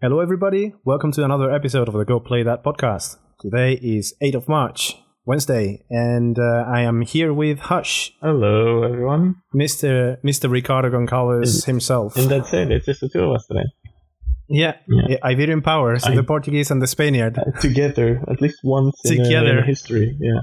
Hello, everybody. Welcome to another episode of the Go Play That podcast. Today is 8th of March, Wednesday, and uh, I am here with Hush, Hello, everyone. Mr. Mr. Ricardo Goncalves himself. And that's it. It's just the two of us today. yeah, Yeah. Iberian Power, so I- the Portuguese and the Spaniard. Uh, together, at least once in, uh, Together. in history. Yeah.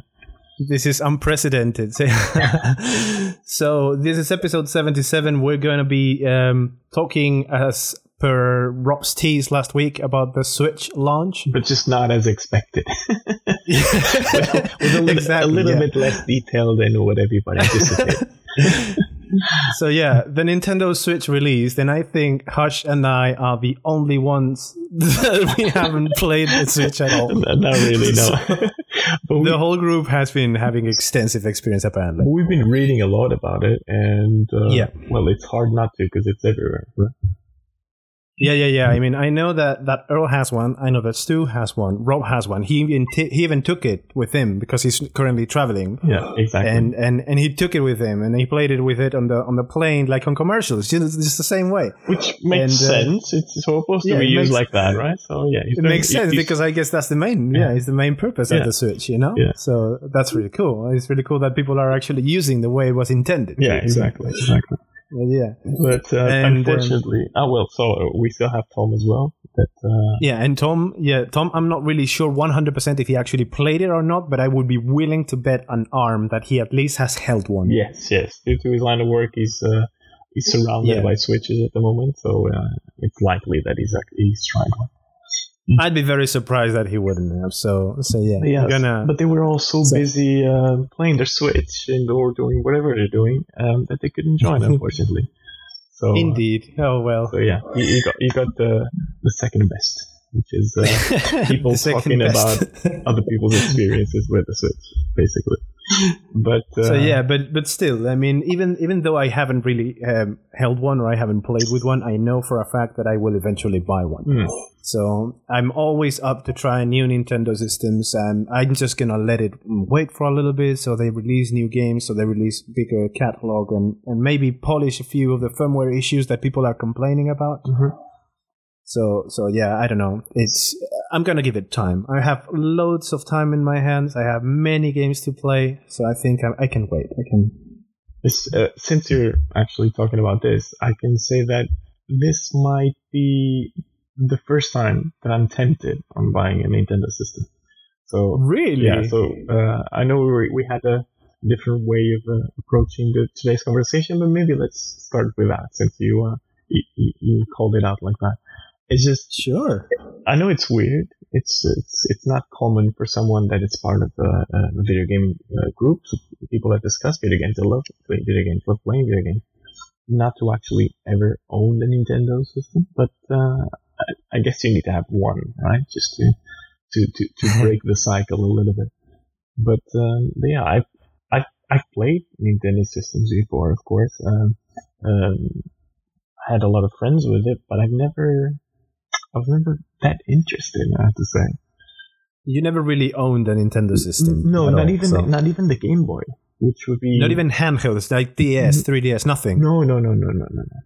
This is unprecedented. so this is episode 77. We're going to be um, talking as per Rob's tease last week about the Switch launch. But just not as expected. With a little, Exactly, a little yeah. bit less detailed than what everybody anticipated. So yeah, the Nintendo Switch released, and I think Hush and I are the only ones that we haven't played the Switch at all. not not really, no. we, The whole group has been having extensive experience apparently. we've been reading a lot about it, and uh, Yeah. well, it's hard not to because it's everywhere. right? Yeah, yeah, yeah. I mean, I know that that Earl has one. I know that Stu has one. Rob has one. He even t- he even took it with him because he's currently traveling. Yeah, exactly. And, and and he took it with him, and he played it with it on the on the plane, like on commercials, just, just the same way. Which makes and, uh, sense. It's supposed to yeah, be used like that, right? So yeah, It makes sense because I guess that's the main, yeah, it's the main purpose Yeah. of the Switch, you know. Yeah. So that's really cool. It's really cool that people are actually using the way it was intended. yeah, exactly, exactly. Well, yeah, But uh, And, um, unfortunately, oh well. So uh, we still have Tom as well. That uh, yeah. And Tom, yeah, Tom, I'm not really sure 100 percent if he actually played it or not, but I would be willing to bet an arm that he at least has held one. yes, yes. Due to his line of work, he's uh, he's surrounded Yeah. by switches at the moment, so uh, it's likely that he's ac- he's trying one. I'd be very surprised that he wouldn't have. So, so yeah, Yes, gonna. but they were all so, So- busy uh, playing their Switch and or doing whatever they're doing um, that they couldn't join, unfortunately. So uh, Indeed. Oh well. so yeah, you, you got you got the the second best, which is uh, people talking best. about other people's experiences with the Switch, basically. But uh, so yeah, but but still, I mean, even even though I haven't really um, held one or I haven't played with one, I know for a fact that I will eventually buy one. Hmm. So I'm always up to try new Nintendo systems, and I'm just gonna let it wait for a little bit. So they release new games, so they release bigger catalog, and and maybe polish a few of the firmware issues that people are complaining about. Mhm. So so yeah, I don't know. It's I'm gonna give it time. I have loads of time in my hands. I have many games to play, so I think I, I can wait. I can. This, uh, since you're actually talking about this, I can say that this might be the first time that I'm tempted on buying a Nintendo system. So Really? yeah, so uh, I know we, were, we had a different way of uh, approaching the, today's conversation, but maybe let's start with that since you, uh, you, you called it out like that. It's just Sure. I know it's weird. It's it's it's not common for someone that is part of a, a video game uh, group, so people that discuss video games, that love playing video games, love playing video games, not to actually ever own the Nintendo system. But uh, I, I guess you need to have one, right? Just to to to, to break the cycle a little bit. But, um, but yeah, I I I've played Nintendo systems before, of course. Um, um, I had a lot of friends with it, but I've never I was never that interested. I have to say. You never really owned a Nintendo system. No, not all, even so- not even the Game Boy, which would be Not even handhelds like DS, 3DS, nothing. No, no, no, no, no, no. no.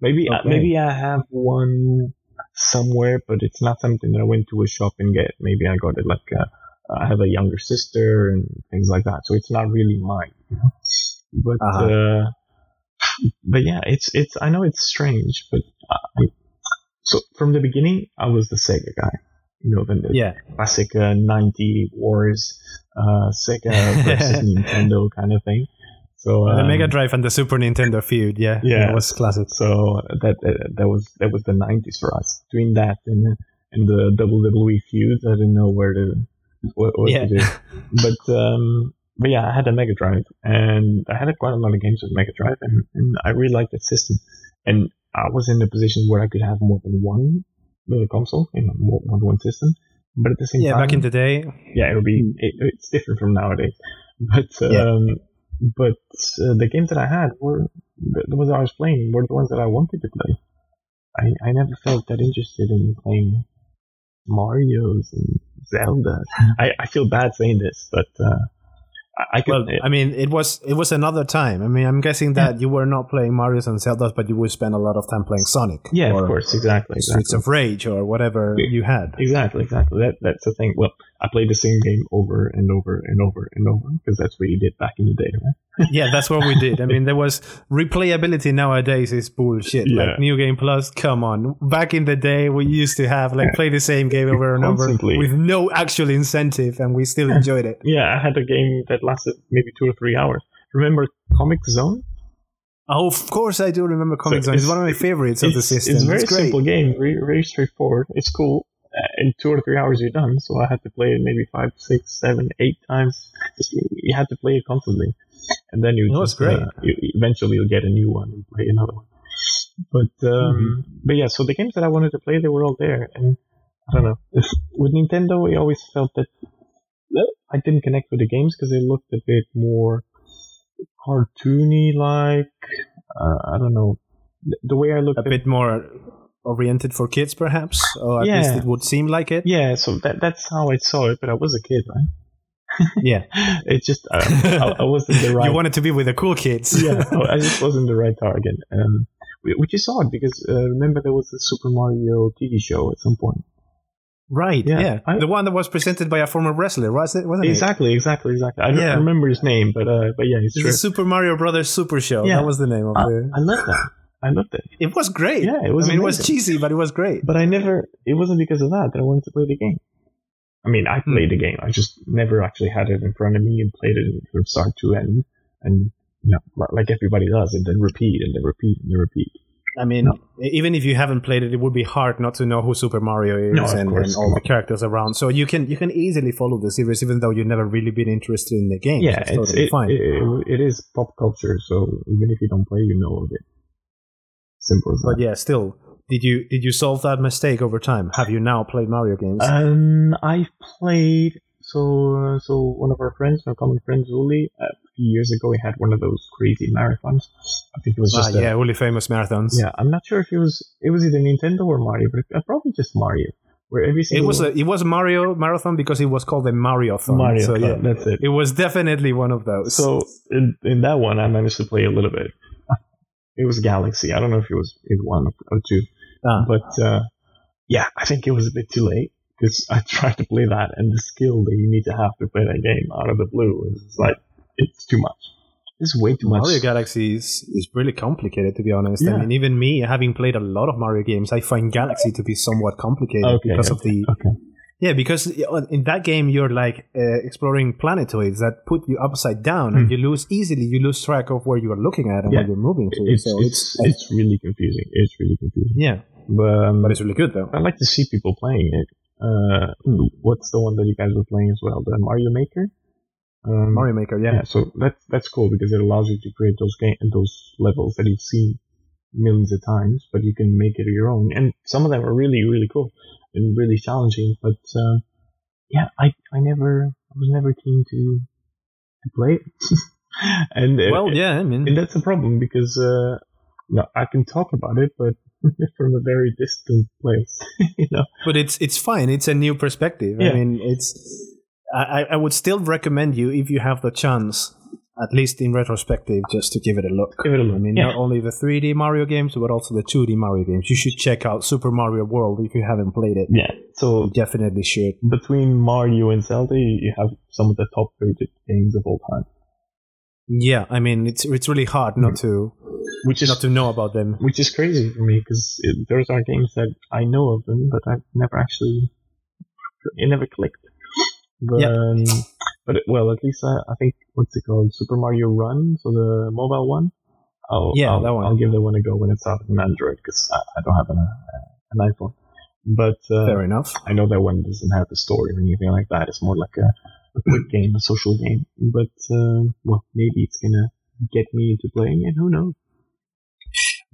Maybe uh, Okay. maybe I have one somewhere, but it's not something that I went to a shop and get. Maybe I got it like uh, I have a younger sister and things like that, so it's not really mine. You know? But Uh-huh. uh, but yeah, it's it's. I know it's strange, but I, so from the beginning, I was the Sega guy. You know, the, the Yeah. classic uh, 90 wars, uh, Sega versus Nintendo kind of thing. So the um, Mega Drive and the Super Nintendo feud, yeah. Yeah. That was classic. so that uh, that was that was the 90s for us. Between that and and the WWE feuds, I didn't know where to what, what Yeah. to do. But um, but yeah, I had a Mega Drive, and I had quite a lot of games with Mega Drive, and, and I really liked that system. And I was in a position where I could have more than one uh, console, you know, more, than one system. But at the same Yeah, time, back in the day. yeah, it would be it, it's different from nowadays. But um, Yeah. But uh, the games that I had were the, ones that I was playing were the ones that I wanted to play. I, I never felt that interested in playing Mario's and Zelda. I, I feel bad saying this, but uh, I, I could. Well, I mean, it was it was another time. I mean, I'm guessing that you were not playing Mario's and Zelda's, but you would spend a lot of time playing Sonic. yeah, or of course, exactly. Streets exactly. of Rage or whatever Yeah. you had. Exactly, exactly. That that's the thing. Well, I played the same game over and over and over and over because that's what you did back in the day, right? yeah, that's what we did. I mean, there was replayability nowadays is bullshit. Yeah. Like New Game Plus, come on. Back in the day, we used to have like play the same game over and over with no actual incentive, and we still enjoyed it. Yeah, I had a game that lasted maybe two or three hours. Remember Comix Zone? Oh, of course, I do remember Comix So Zone. It's it's- one of my favorites of the system. it's a very great. simple game, very, very straightforward. It's cool. Uh, in two or three hours, you're done. So I had to play it maybe five, six, seven, eight times. You had to play it constantly, and then you It was just great. Uh, you, eventually you'll get a new one and play another one. But um, Mm-hmm. but yeah, so the games that I wanted to play, they were all there, and I don't know. If, with Nintendo, I always felt that I didn't connect with the games because they looked a bit more cartoony, like uh, I don't know. The, the way I looked A at bit more oriented for kids, perhaps, or at least it would seem like it. Yeah, so that that's how I saw it, but I was a kid, right? Yeah. It just uh, I, I wasn't the right. You wanted to be with the cool kids. yeah, I just wasn't the right target. Um, which is odd because uh, remember there was a Super Mario TV show at some point. Right, Yeah, yeah. I- the one that was presented by a former wrestler, was it? Wasn't it? Exactly, exactly, exactly. I don't Yeah. remember his name, but uh, but yeah, it's it? true. The Super Mario Brothers Super Show. Yeah. That was the name of it. I love that. I loved it, It was great. Yeah, it was I mean, it was cheesy, but it was great. but I never. It wasn't because of that that I wanted to play the game. I mean, I hmm. played the game. I just never actually had it in front of me and played it from start to end, and you know, like everybody does, and then repeat and then repeat and then repeat. I mean, even if you haven't played it, it would be hard not to know who Super Mario is No, and, and all the characters around. So you can you can easily follow the series, even though you've never really been interested in the game. Yeah, it's, it's, totally it, fine. it- it is pop culture, so even if you don't play, you know of it. Simple as but that. yeah, still, did you did you solve that mistake over time? Have you now played Mario games? Um, I've played. So, uh, so one of our friends, our common friend Zuli, a few years ago, he had one of those crazy marathons. I think it was ah, just a- yeah, really famous marathons. yeah. I'm not sure if it was it was either Nintendo or Mario, but uh, probably just Mario. Where every It was a, it was Mario marathon because it was called a Mariothon. Mario, So yeah, that's it. it was definitely one of those. So in, in that one, I managed to play a little bit. It was Galaxy. I don't know if it was in one or two, Ah. but uh, yeah, I think it was a bit too late because I tried to play that, and the skill that you need to have to play that game out of the blue is like it's too much. It's way too much. Mario Galaxy is, is really complicated, to be honest. Yeah. I mean, even me, having played a lot of Mario games, I find Galaxy to be somewhat complicated Okay, because of the okay. Yeah. Because in that game, you're like uh, exploring planetoids that put you upside down, and you lose easily. You lose track of where you are looking at and Hmm. Yeah. where you're moving to. It's, so it's, it's really confusing. It's really confusing. yeah, But, um, but it's really good though. I like to see people playing it. Uh, what's the one that you guys were playing as well? The Mario Maker. Um, Mario Maker, yeah. yeah, so that's that's cool because it allows you to create those game those levels that you've seen millions of times, but you can make it your own. And some of them are really really cool and really challenging. But uh, yeah, I I never I was never keen to to play it. and uh, Well, yeah, I mean, and that's a problem because uh, no, I can talk about it, but from a very distant place, you know. but it's it's fine. It's a new perspective. Yeah. I mean, it's. I, I would still recommend you if you have the chance, at least in retrospective, just to give it a look. Give it a look. I mean, Yeah. not only the 3D Mario games, but also the 2D Mario games. You should check out Super Mario World if you haven't played it. Yeah. So You definitely should. between Mario and Zelda, you you have some of the top rated games of all time, Yeah, I mean, it's it's really hard not to which is not to know about them. which is crazy for me because those are games that I know of them, but I've never actually it never clicked. But Yeah. um, but well, at least I, I think what's it called, Super Mario Run, so the mobile one. I'll, Yeah, I'll, that one. I'll give that one a go when it's out on Android because I, I don't have an, uh, an iPhone. But uh, Fair enough. I know that one doesn't have a story or anything like that. It's more like a, a quick game, a social game. But uh, well, maybe it's gonna get me into playing it. Who knows?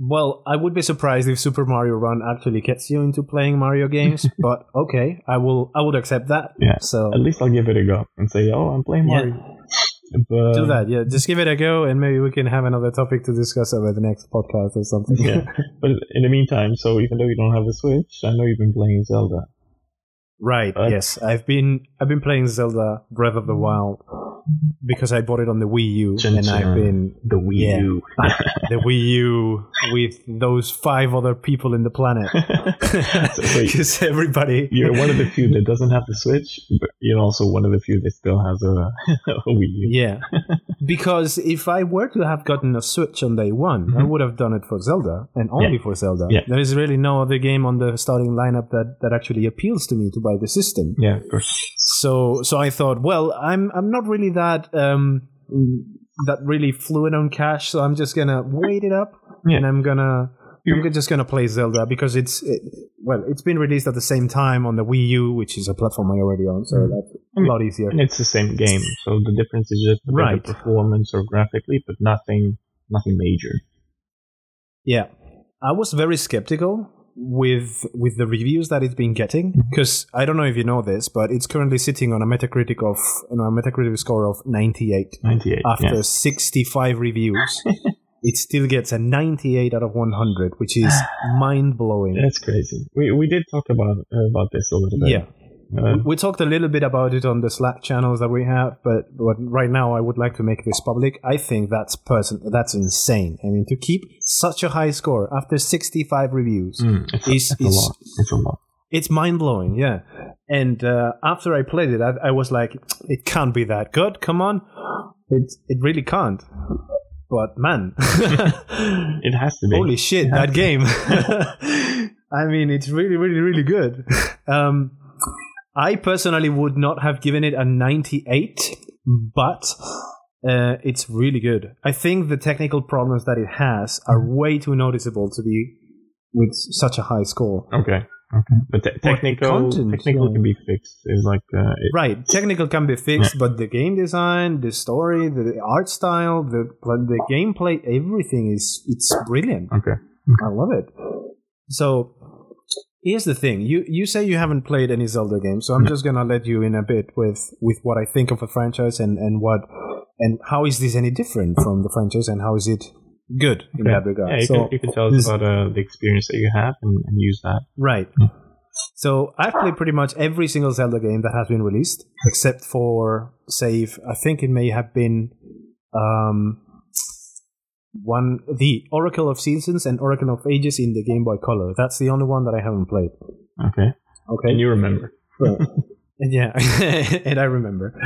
Well, I would be surprised if Super Mario Run actually gets you into playing Mario games, but okay, I will I would accept that. Yeah. So At least I'll give it a go and say, "Oh, I'm playing Yeah. Mario." But, Do that, yeah. Just give it a go, and maybe we can have another topic to discuss over the next podcast or something. Yeah. But in the meantime, so even though you don't have a Switch, I know you've been playing Zelda. Right. Uh, yes, I've been I've been playing Zelda Breath of the Wild because I bought it on the Wii U, Chun and I've been The Wii Yeah. U. the Wii U with those five other people in the planet. So. Because everybody, You're one of the few that doesn't have the Switch, but you're also one of the few that still has a, a Wii U. Yeah. because if I were to have gotten a Switch on day one, I would have done it for Zelda and only for Zelda. Mm-hmm. Yeah. There is really no other game on the starting lineup that, that actually appeals to me to buy the system. Yeah, of course. So so I thought, well, I'm I'm not really that um that really fluent on cash, so I'm just gonna wait it up Yeah. and I'm gonna I'm just gonna play Zelda because it's it, well, it's been released at the same time on the Wii U, which is a platform I already own, so Mm. that's a lot easier. And it's the same game, so the difference is just a Right. performance or graphically, but nothing, nothing major. Yeah, I was very skeptical with with the reviews that it's been getting because I don't know if you know this, but it's currently sitting on a Metacritic of you know, a Metacritic score of 98 98. after yeah. 65 reviews. it still gets a 98 out of 100, which is mind blowing. That's crazy. We we did talk about uh, about this a little bit. Yeah. Uh, We talked a little bit about it on the Slack channels that we have, but, but right now I would like to make this public. I think that's person that's insane. I mean, to keep such a high score after 65 reviews, mm, it's, is- it's a is- lot. It's a lot. it's mind blowing. Yeah. And uh, after I played it, I, I was like, it can't be that good. Come on, it it really can't. But man, It has to be. holy shit, that game! I mean, it's really, really, really good. Um, I personally would not have given it a 98, but uh, it's really good. I think the technical problems that it has are way too noticeable to be with such a high score. Okay. Okay. But te- technical, content, technical yeah. can be fixed. It's like uh, it, Right, technical can be fixed, but the game design, the story, the art style, the the gameplay, everything is it's brilliant. okay. I love it. So here's the thing: you you say you haven't played any Zelda games, so I'm just gonna let you in a bit with with what I think of the franchise and and what and how is this any different from the franchise and how is it good in Okay. that regard? Yeah, you, so can, you can tell us about uh, the experience that you have and, and use that. Right. So I've played pretty much every single Zelda game that has been released, except for save. I think it may have been um, one the Oracle of Seasons and Oracle of Ages in the Game Boy Color. That's the only one that I haven't played. Okay. Okay. And you remember. Yeah, and I remember.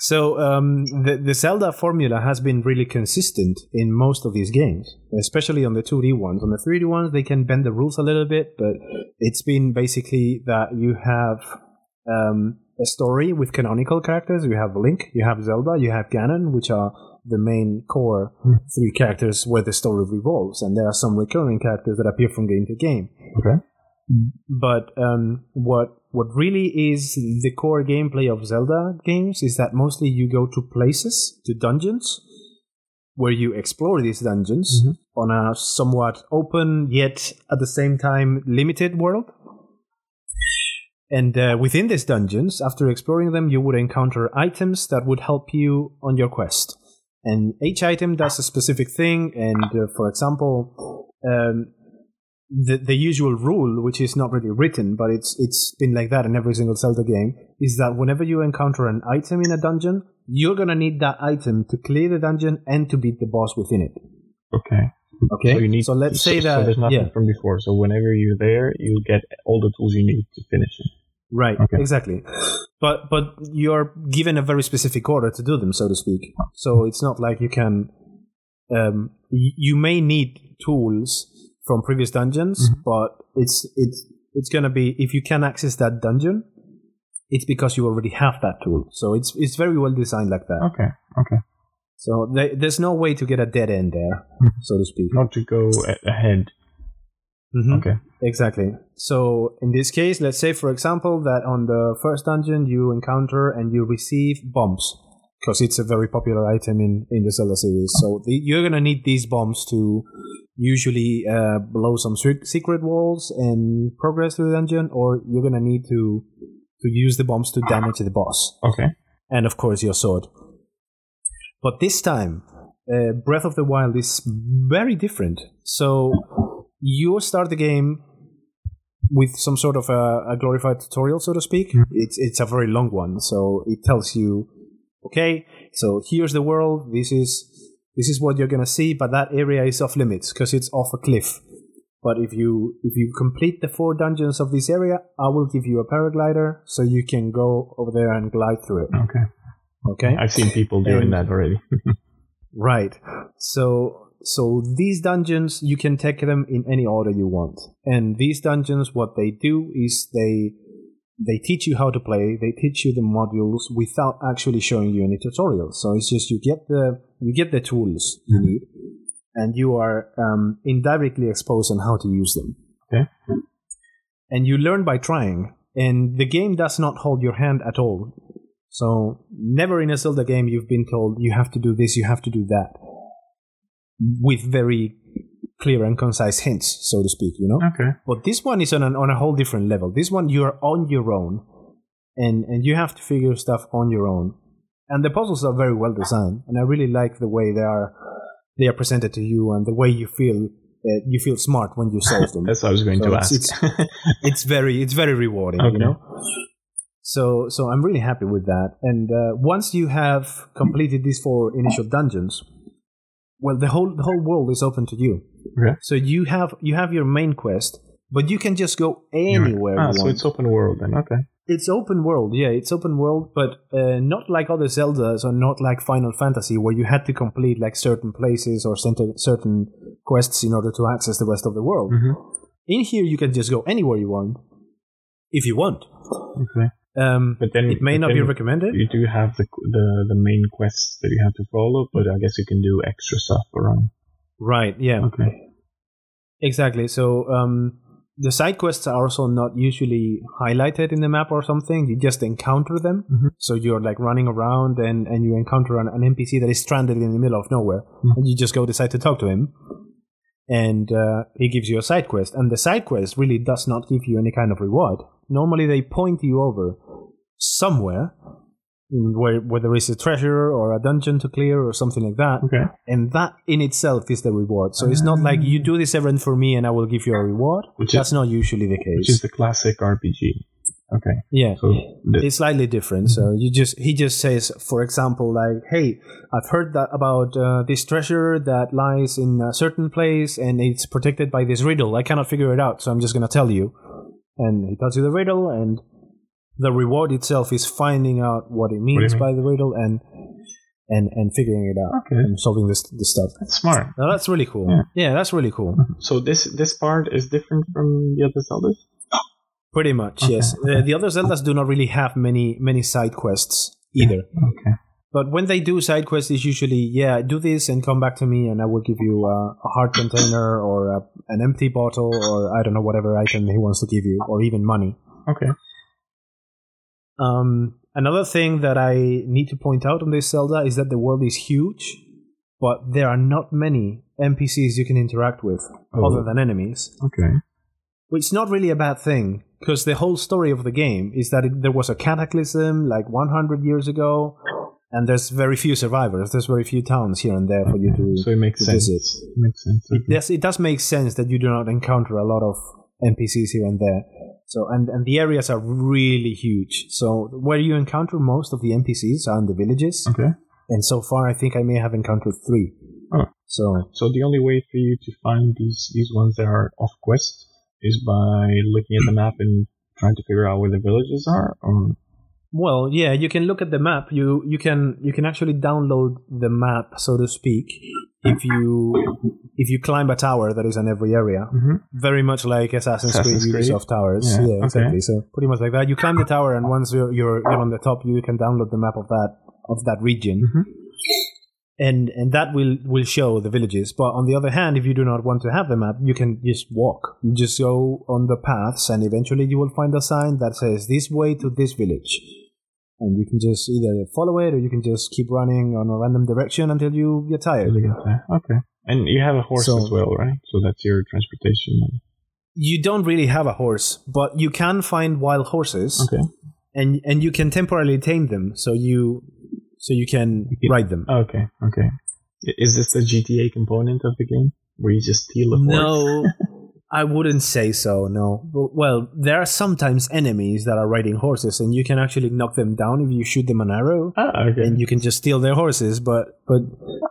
So um, the the Zelda formula has been really consistent in most of these games, especially on the 2D ones. On the 3D ones, they can bend the rules a little bit, but it's been basically that you have um, a story with canonical characters. You have Link, you have Zelda, you have Ganon, which are the main core three characters where the story revolves, and there are some recurring characters that appear from game to game Okay. but um, what what really is the core gameplay of Zelda games is that mostly you go to places, to dungeons, where you explore these dungeons on a somewhat open yet at the same time limited world. And uh, within these dungeons, after exploring them, you would encounter items that would help you on your quest. And each item does a specific thing. And uh, for example, um, the the usual rule, which is not really written, but it's it's been like that in every single Zelda game, is that whenever you encounter an item in a dungeon, you're gonna need that item to clear the dungeon and to beat the boss within it. Okay. Okay. So you need. So let's say so, that. So there's nothing yeah. from before. So whenever you're there, you get all the tools you need to finish it. Right. Okay. Exactly. But but you're given a very specific order to do them, so to speak. So it's not like you can. Um, y- you may need tools from previous dungeons, Mm-hmm. but it's it's it's gonna be if you can access that dungeon, it's because you already have that tool. So it's it's very well designed like that. Okay. Okay. So there, there's no way to get a dead end there, Mm-hmm. so to speak. Not to go ahead. Mhm. Okay. Exactly. So in this case, let's say, for example, that on the first dungeon you encounter and you receive bombs because it's a very popular item in, in the Zelda series. So the, you're gonna need these bombs to usually uh, blow some se- secret walls and progress through the dungeon, or you're gonna need to to use the bombs to damage the boss Okay. and of course your sword. But this time, uh, Breath of the Wild is very different. So you start the game with some sort of a, a glorified tutorial, so to speak. It's it's a very long one, so it tells you, okay, so here's the world. This is this is what you're gonna see, but that area is off limits because it's off a cliff. But if you if you complete the four dungeons of this area, I will give you a paraglider so you can go over there and glide through it. Okay. Okay. I've seen people doing And- that already. Right. So so these dungeons you can take them in any order you want. And these dungeons what they do is they they teach you how to play, they teach you the modules without actually showing you any tutorials. So it's just you get the you get the tools you need and you are um, indirectly exposed on how to use them. Okay. And you learn by trying. And the game does not hold your hand at all. So never in a Zelda game you've been told you have to do this, you have to do that, with very clear and concise hints, so to speak. You know. okay. But this one is on an, on a whole different level. This one you are on your own, and and you have to figure stuff on your own. And the puzzles are very well designed, and I really like the way they are they are presented to you and the way you feel uh, you feel smart when you solve them. That's what I was going So to it's- ask. it's very it's very rewarding Okay. you know so so i'm really happy with that and uh, once you have completed these four initial dungeons well the whole the whole world is open to you Okay. so you have you have your main quest but you can just go anywhere ah, so it's open world then. Okay. It's open world, yeah, it's open world, but uh, not like other Zeldas or not like Final Fantasy where you had to complete like certain places or center, certain quests in order to access the rest of the world. Mhm. In here, you can just go anywhere you want, if you want. Okay. Um, But then it may not then be recommended. You do have the, the the main quests that you have to follow, but I guess you can do extra stuff around. Right, yeah, Okay. exactly. So um, the side quests are also not usually highlighted in the map or something. You just encounter them. Mhm. So you're like running around and, and you encounter an, an NPC that is stranded in the middle of nowhere. Mhm. And you just go decide to talk to him. And uh, he gives you a side quest. And the side quest really does not give you any kind of reward. Normally they point you over somewhere where, where there is a treasure or a dungeon to clear or something like that Okay. and that in itself is the reward. So it's not like you do this errand for me and I will give you a reward. Which That's is not usually the case. which is the classic RPG. Okay. yeah, So it's slightly different. So you just he just says, for example, like, "Hey, I've heard that about uh, this treasure that lies in a certain place and it's protected by this riddle. I cannot figure it out, so I'm just gonna tell you." And he tells you the riddle, and the reward itself is finding out what it means mean? by the riddle and and and figuring it out Okay. and solving this this stuff. that's smart. Now that's really cool. Yeah. Yeah, that's really cool. So this this part is different from the other Zeldas. Pretty much, Okay, yes. Uh, the other Zeldas do not really have many many side quests either. Okay. But when they do side quests, it's usually yeah, do this and come back to me, and I will give you a, a heart container or a, an empty bottle or I don't know whatever item he wants to give you, or even money. Okay. Um, another thing that I need to point out on this Zelda is that the world is huge, but there are not many NPCs you can interact with Oh. other than enemies. Okay. which is not really a bad thing because the whole story of the game is that it, there was a cataclysm like 100 years ago and there's very few survivors there's very few towns here and there for you to So it makes to sense. visit. It makes sense. Okay. yes it does make sense that you do not encounter a lot of npcs here and there so and, and the areas are really huge so where you encounter most of the npcs are in the villages Okay. and so far i think i may have encountered three Oh. so So the only way for you to find these these ones that are off quest is by looking at the map and trying to figure out where the villages are. Or Well, yeah, you can look at the map. You you can you can actually download the map, so to speak, if you if you climb a tower that is in every area. Mhm. Very much like Assassin's, Assassin's Creed? Ubisoft towers. Yeah, Yeah, okay. exactly. So pretty much like that. You climb the tower, and once you're you're, you're on the top, you can download the map of that of that region. Mhm. And and that will will show the villages. But on the other hand, if you do not want to have the map, you can just walk. You just go on the paths, and eventually you will find a sign that says this way to this village and you can just either follow it or you can just keep running on a random direction until you get tired. Get there. Okay. And you have a horse So- as well, right? So that's your transportation. You don't really have a horse, but you can find wild horses, Okay. and and you can temporarily tame them. So you so you can can- ride them. Okay, okay. Is this the GTA component of the game where you just steal a horse? No, I wouldn't say so. No. Well, there are sometimes enemies that are riding horses, and you can actually knock them down if you shoot them an arrow, Ah, okay. and you can just steal their horses. But but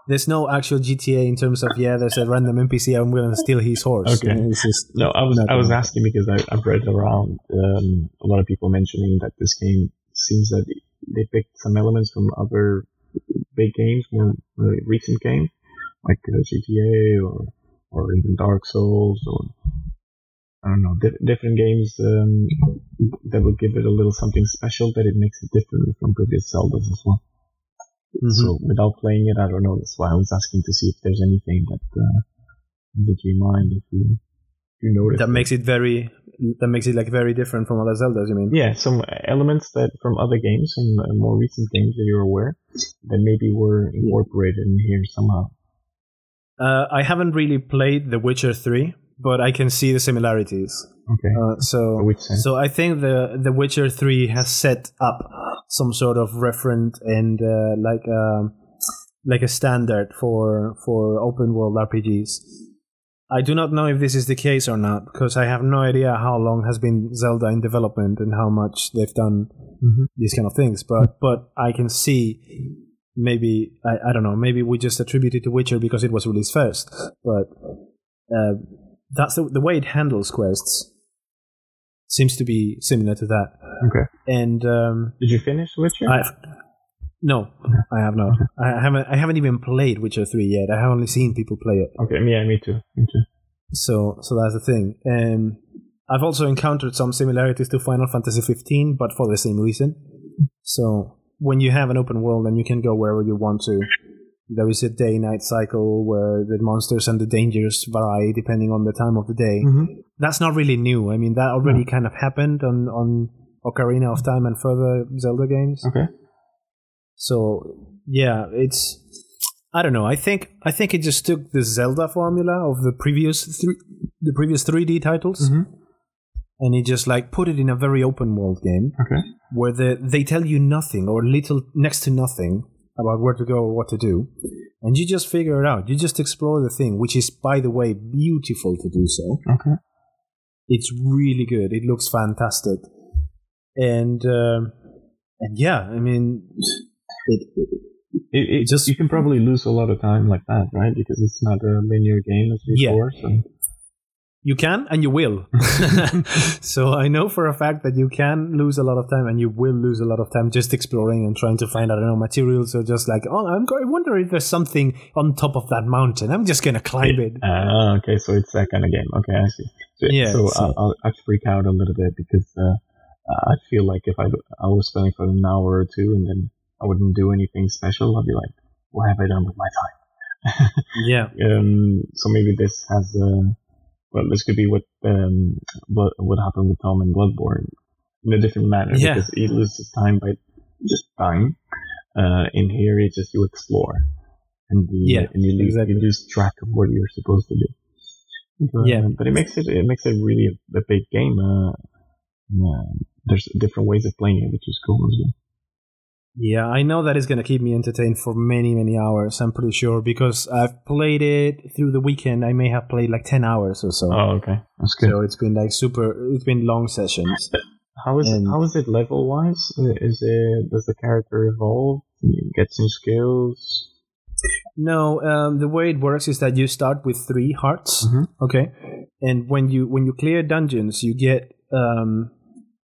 there's no actual GTA in terms of yeah, there's a random NPC. I'm going to steal his horse. Okay. You know, it's just No, I was I was asking because I, I've read around um, a lot of people mentioning that this game seems that they picked some elements from other big games, more recent games, like uh, GTA or or even Dark Souls or I don't know, di- different games um, that would give it a little something special that it makes it different from previous Zeldas as well. Mhm. So without playing it, I don't know. That's why I was asking to see if there's anything that uh, that you mind if you if you notice that makes it very that makes it like very different from other Zeldas. You mean? yeah some elements that from other games and uh, more recent games that you're aware that maybe were incorporated in here somehow. Uh, I haven't really played The Witcher Three, but I can see the similarities. Okay. Uh, so So I think the The Witcher Three has set up some sort of referent and uh, like um, like a standard for for open world RPGs. I do not know if this is the case or not because I have no idea how long has been Zelda in development and how much they've done Mhm. these kind of things. But but I can see maybe I, I don't know maybe we just attribute it to Witcher because it was released first. But uh, that's the, the way it handles quests seems to be similar to that. Okay. And um, Did you finish Witcher? I've no, I have not. I haven't. I haven't even played Witcher Three yet. I have only seen people play it. okay. Yeah, me too. Me too. So, so that's the thing. Um, I've also encountered some similarities to Final Fantasy 15, but for the same reason. So, when you have an open world and you can go wherever you want to, there is a day-night cycle where the monsters and the dangers vary depending on the time of the day. Mm-hmm. That's not really new. I mean, that already kind of happened on on Ocarina of Time and further Zelda games. Okay. So yeah, it's I don't know. I think I think it just took the Zelda formula of the previous three the previous 3D titles Mhm. And it just like put it in a very open world game Okay. where the, they tell you nothing or little next to nothing about where to go or what to do and you just figure it out. You just explore the thing, which is by the way beautiful to do so. Okay. It's really good. It looks fantastic, and um, and yeah, I mean, it, it, It, it Just- you can probably lose a lot of time like that, right? Because it's not a linear game as Yeah. before. So you can and you will. so I know for a fact that you can lose a lot of time and you will lose a lot of time just exploring and trying to find I don't know materials or just like oh I'm going. I wonder if there's something on top of that mountain. I'm just gonna climb it. Ah, okay, so it's that kind of game. Okay, I see. So, Yeah, so I'll, I'll, I'd freak out a little bit because uh, I feel like if I, I was spending for an hour or two and then I wouldn't do anything special, I'd be like, what have I done with my time? Yeah, Um, so maybe this has, uh, well, this could be what, um, what, what happened with Tom in Bloodborne in a different manner Yeah. because he loses time by just dying. Uh, in here, it's just you explore and you, Yeah, and you lose, exactly. you lose track of what you're supposed to do. But, Yeah. but it makes it, it makes it really a, a big game. Uh, yeah, there's different ways of playing it, which is cool as well. Yeah. I know that is gonna keep me entertained for many many hours. I'm pretty sure because I've played it through the weekend. I may have played like ten hours or so. Oh, okay, that's good. So it's been like super. It's been long sessions. How is And- it? How is it level wise? Is it does the character evolve? You get some skills. No, um, the way it works is that you start with three hearts. Mhm. Okay, and when you when you clear dungeons, you get um,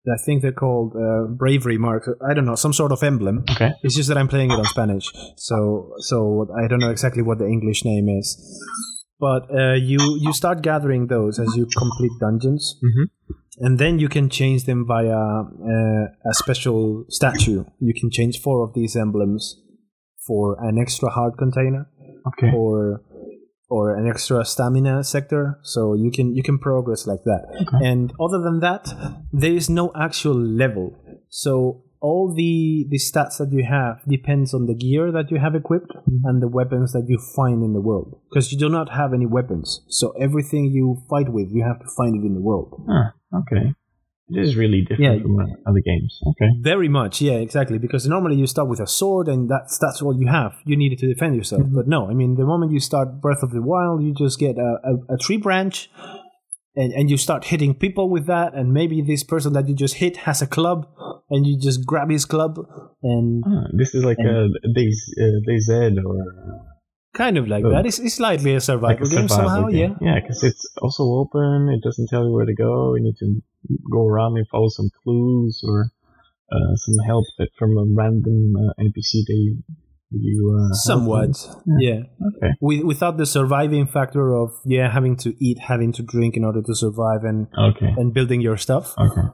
I think they're called uh, bravery marks. I don't know, some sort of emblem. Okay. It's just that I'm playing it on Spanish, so so I don't know exactly what the English name is. But uh, you you start gathering those as you complete dungeons, Mhm. and then you can change them via uh, a special statue. You can change four of these emblems for an extra heart container Okay. or or an extra stamina sector so you can you can progress like that. Okay. and other than that there is no actual level. So all the the stats that you have depends on the gear that you have equipped and the weapons that you find in the world. Because you do not have any weapons. So everything you fight with you have to find it in the world. Ah, okay. It is really different Yeah. from uh, other games. Okay. Very much, yeah, exactly. Because normally you start with a sword, and that's that's all you have. You need it to defend yourself. Mhm. But no, I mean, the moment you start Breath of the Wild, you just get a, a, a tree branch, and and you start hitting people with that. And maybe this person that you just hit has a club, and you just grab his club, and Ah, this is like a DayZ uh, DayZ or uh, kind of like Oh. that. It's, it's slightly a survival like a game survival somehow, game. yeah. Yeah, because it's also open. It doesn't tell you where to go. You need to go around and follow some clues or uh, some help that from a random uh, NPC they you uh, Somewhat, with. yeah. Okay. Wi- Without the surviving factor of yeah having to eat, having to drink in order to survive, and Okay. and building your stuff. Okay.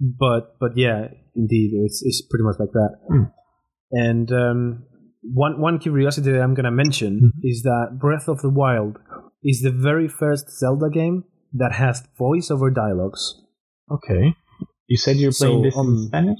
but but yeah, indeed, it's it's pretty much like that. Hmm. And um, one one curiosity that I'm gonna mention Mhm. is that Breath of the Wild is the very first Zelda game that has voiceover dialogues. Okay. You said you're So, playing this um, in Spanish.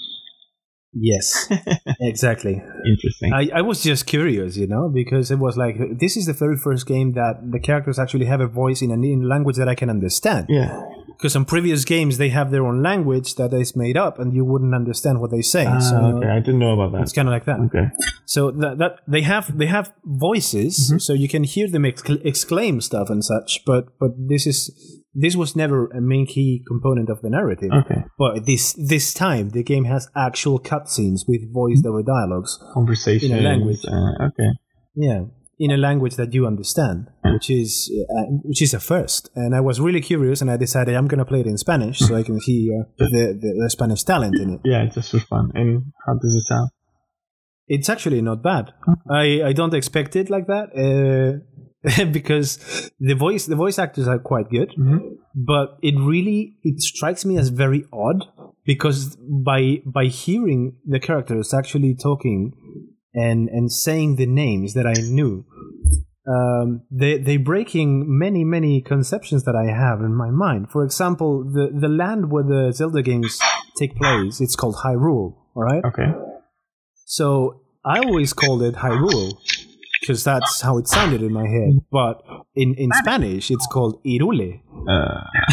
Yes, exactly. Interesting. I, I was just curious, you know, because it was like this is the very first game that the characters actually have a voice in a in language that I can understand. yeah. Because in previous games they have their own language that is made up, and you wouldn't understand what they say. Ah, so okay. I didn't know about that. it's kind of like that. Okay. So that, that they have they have voices, so you can hear them excl- exclaim stuff and such. But but this is this was never a main key component of the narrative. Okay. But this this time the game has actual cutscenes with voiced over dialogues. Conversation. In a language. Uh, okay. Yeah, in a language that you understand, which is uh, which is a first. And I was really curious, and I decided I'm gonna play it in Spanish so I can hear the, the, the Spanish talent in it. Yeah, it's just for fun. And how does it sound? It's actually not bad. I, I don't expect it like that uh, because the voice the voice actors are quite good, Mm-hmm. but it really it strikes me as very odd because by by hearing the characters actually talking and and saying the names that I knew, um, they they breaking many many conceptions that I have in my mind. For example, the the land where the Zelda games take place, it's called Hyrule. All right. Okay. So I always called it Hyrule because that's how it sounded in my head. But in, in Spanish, it's called Irule, Uh,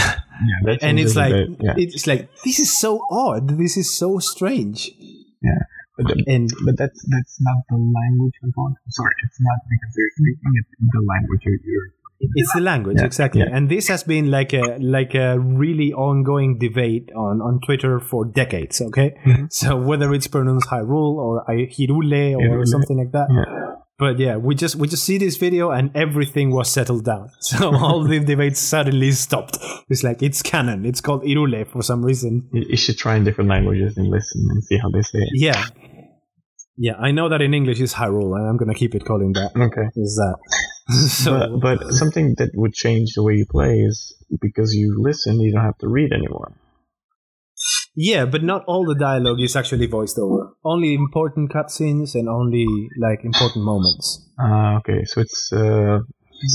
yeah, and it's like bit, yeah. it's like this is so odd. This is so strange. Yeah, But, the- And but that's that's not the language I'm going. Sorry, it's not because they're speaking. It's the language you're. you're it's the language Yeah, exactly. yeah. And this has been like a like a really ongoing debate on on Twitter for decades. Okay, Mhm. so whether it's pronounced Hyrule or I- Hirule or Hirule. something like that. But yeah, we just we just see this video and everything was settled down. So all the debates suddenly stopped. It's like it's canon. It's called Irule for some reason. You, should try in different languages and listen and see how they say it. Yeah. Yeah, I know that in English it's Hyrule, and I'm gonna keep it calling that. Okay. Is that? so but, but something that would change the way you play is because you listen, you don't have to read anymore. Yeah, but not all the dialogue is actually voiced over. Only important cutscenes and only like important moments. Ah, okay. So it's uh,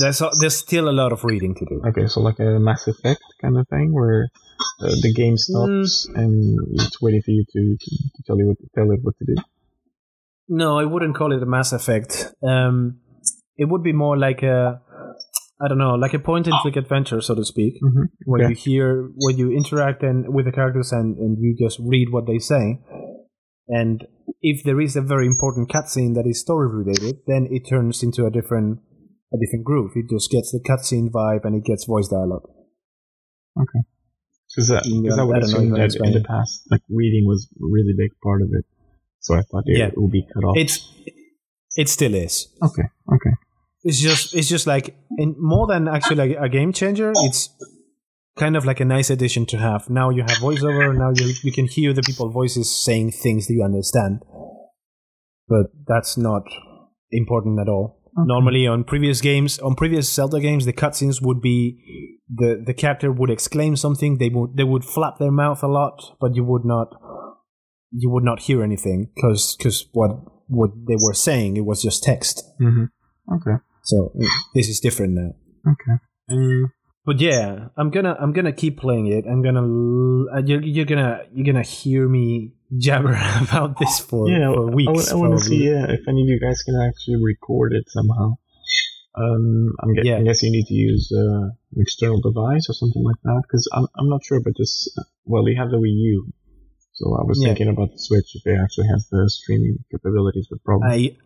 There's a, there's still a lot of reading to do. okay. So like a Mass Effect kind of thing, where uh, the game stops and it's waiting for you to, to, to tell you what tell it what to do. No, I wouldn't call it a Mass Effect. Um, it would be more like a, I don't know, like a point and click adventure, so to speak, Mhm. where Okay. you hear, where you interact and with the characters and, and you just read what they say. And if there is a very important cutscene that is story related, then it turns into a different, a different groove. It just gets the cutscene vibe and it gets voice dialogue. Okay. Because uh, Yeah, 'cause I would I assume that in the past, like reading was a really big part of it. So I thought it, Yeah. it would be cut off. It's, it still is. okay. Okay. It's just it's just like in more than actually a, a game changer. It's kind of like a nice addition to have. Now you have voiceover. Now you you can hear the people voices saying things that you understand. But that's not important at all. Normally on previous games, on previous Zelda games, the cutscenes would be the the character would exclaim something. They would they would flap their mouth a lot, but you would not you would not hear anything because because what what they were saying it was just text. hmm Okay. So this is different now. Okay. Um, But yeah, I'm gonna I'm gonna keep playing it. I'm gonna uh, you're, you're gonna you're gonna hear me jabber about this for, yeah, for weeks. I, want to see uh, if any of you guys can actually record it somehow. Um, I'm guessing Yeah. I guess you need to use uh, an external device or something like that because I'm I'm not sure, but this well, they have the Wii U, so I was Yeah. thinking about the Switch if it actually has the streaming capabilities, but probably I